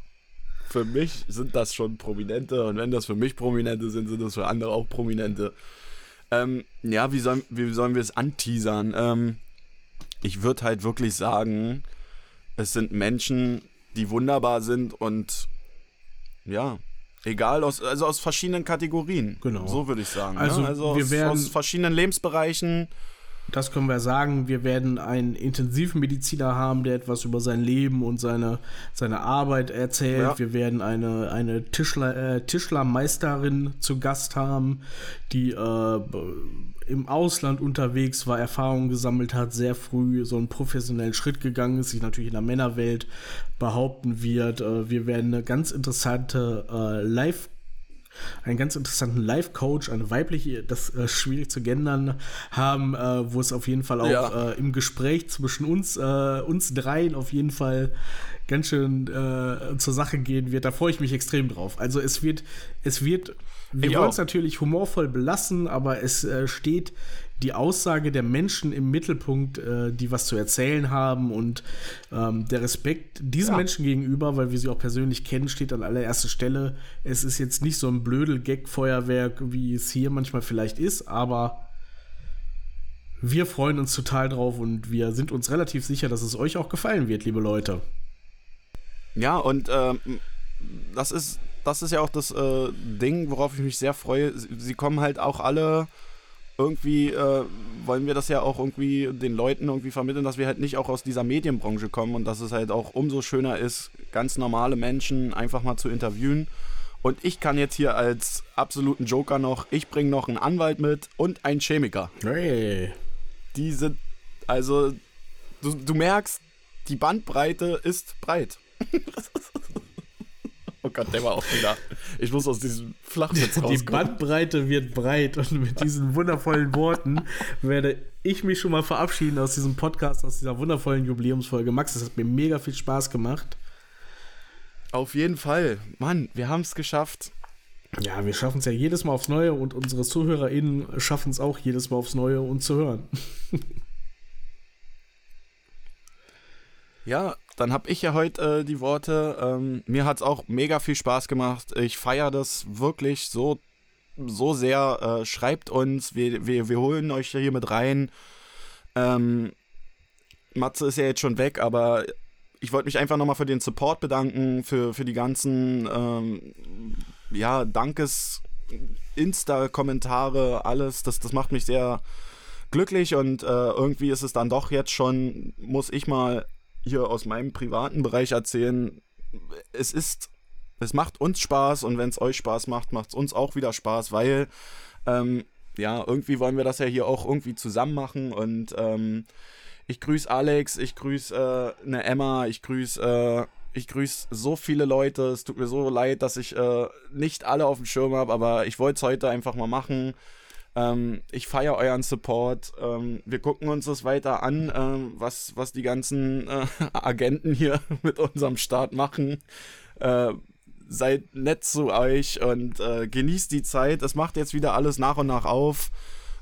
Für mich sind das schon Prominente und wenn das für mich Prominente sind, sind das für andere auch Prominente. Ähm, ja, wie sollen, wie sollen wir es anteasern? Ähm, ich würde halt wirklich sagen, es sind Menschen, die wunderbar sind und ja, egal aus, also aus verschiedenen Kategorien. Genau. So würde ich sagen. Also ne? also wir aus, werden- aus verschiedenen Lebensbereichen. Das können wir sagen. Wir werden einen Intensivmediziner haben, der etwas über sein Leben und seine, seine Arbeit erzählt. Ja. Wir werden eine, eine Tischler, äh, Tischlermeisterin zu Gast haben, die äh, im Ausland unterwegs war, Erfahrungen gesammelt hat, sehr früh so einen professionellen Schritt gegangen ist, sich natürlich in der Männerwelt behaupten wird. Äh, wir werden eine ganz interessante äh, Live- einen ganz interessanten Life-Coach, eine weibliche, das äh, schwierig zu gendern, haben, äh, wo es auf jeden Fall auch Ja. äh, im Gespräch zwischen uns, äh, uns dreien auf jeden Fall ganz schön äh, zur Sache gehen wird. Da freue ich mich extrem drauf. Also es wird, es wird, wir wollen es natürlich humorvoll belassen, aber es äh, steht die Aussage der Menschen im Mittelpunkt, äh, die was zu erzählen haben und ähm, der Respekt diesen Ja. Menschen gegenüber, weil wir sie auch persönlich kennen, steht an allererster Stelle. Es ist jetzt nicht so ein blödel Gag-Feuerwerk, wie es hier manchmal vielleicht ist, aber wir freuen uns total drauf und wir sind uns relativ sicher, dass es euch auch gefallen wird, liebe Leute. Ja, und ähm, das ist das ist ja auch das äh, Ding, worauf ich mich sehr freue. Sie, sie kommen halt auch alle irgendwie, äh, wollen wir das ja auch irgendwie den Leuten irgendwie vermitteln, dass wir halt nicht auch aus dieser Medienbranche kommen und dass es halt auch umso schöner ist, ganz normale Menschen einfach mal zu interviewen. Und ich kann jetzt hier als absoluten Joker noch, ich bringe noch einen Anwalt mit und einen Chemiker. Hey. Die sind, also, du, du merkst, die Bandbreite ist breit. oh Gott, der war auch wieder. Ich muss aus diesem Flachwitz Die rauskommen. Bandbreite wird breit und mit diesen wundervollen Worten werde ich mich schon mal verabschieden aus diesem Podcast, aus dieser wundervollen Jubiläumsfolge. Max, es hat mir mega viel Spaß gemacht. Auf jeden Fall. Mann, wir haben es geschafft. Ja, wir schaffen es ja jedes Mal aufs Neue und unsere ZuhörerInnen schaffen es auch jedes Mal aufs Neue, uns zu hören. Ja, dann habe ich ja heute äh, die Worte. Ähm, mir hat es auch mega viel Spaß gemacht. Ich feiere das wirklich so, so sehr. Äh, schreibt uns, wir, wir, wir holen euch hier mit rein. Ähm, Matze ist ja jetzt schon weg, aber ich wollte mich einfach nochmal für den Support bedanken, für, für die ganzen, ähm, ja, Dankes, Insta-Kommentare, alles. Das, das macht mich sehr glücklich und äh, irgendwie ist es dann doch jetzt schon, muss ich mal hier aus meinem privaten Bereich erzählen, es ist, es macht uns Spaß und wenn es euch Spaß macht, macht es uns auch wieder Spaß, weil ähm, ja, irgendwie wollen wir das ja hier auch irgendwie zusammen machen und ähm, ich grüße Alex, ich grüße äh, eine Emma, ich grüße äh, ich grüße so viele Leute. Es tut mir so leid, dass ich äh, nicht alle auf dem Schirm habe, aber ich wollte es heute einfach mal machen. Ähm, ich feiere euren Support. Ähm, wir gucken uns das weiter an, ähm, was, was die ganzen äh, Agenten hier mit unserem Start machen. Äh, seid nett zu euch und äh, genießt die Zeit. Es macht jetzt wieder alles nach und nach auf.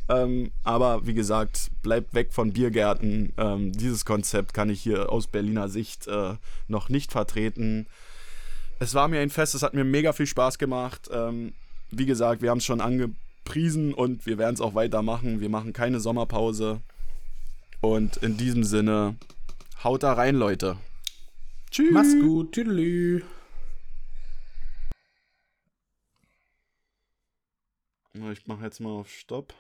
Ähm, aber wie gesagt, bleibt weg von Biergärten. Ähm, dieses Konzept kann ich hier aus Berliner Sicht äh, noch nicht vertreten. Es war mir ein Fest, es hat mir mega viel Spaß gemacht. Ähm, wie gesagt, wir haben es schon angepriesen und wir werden es auch weitermachen. Wir machen keine Sommerpause. Und in diesem Sinne, haut da rein, Leute. Tschüss. Mach's gut, tüdelü. Ich mache jetzt mal auf Stopp.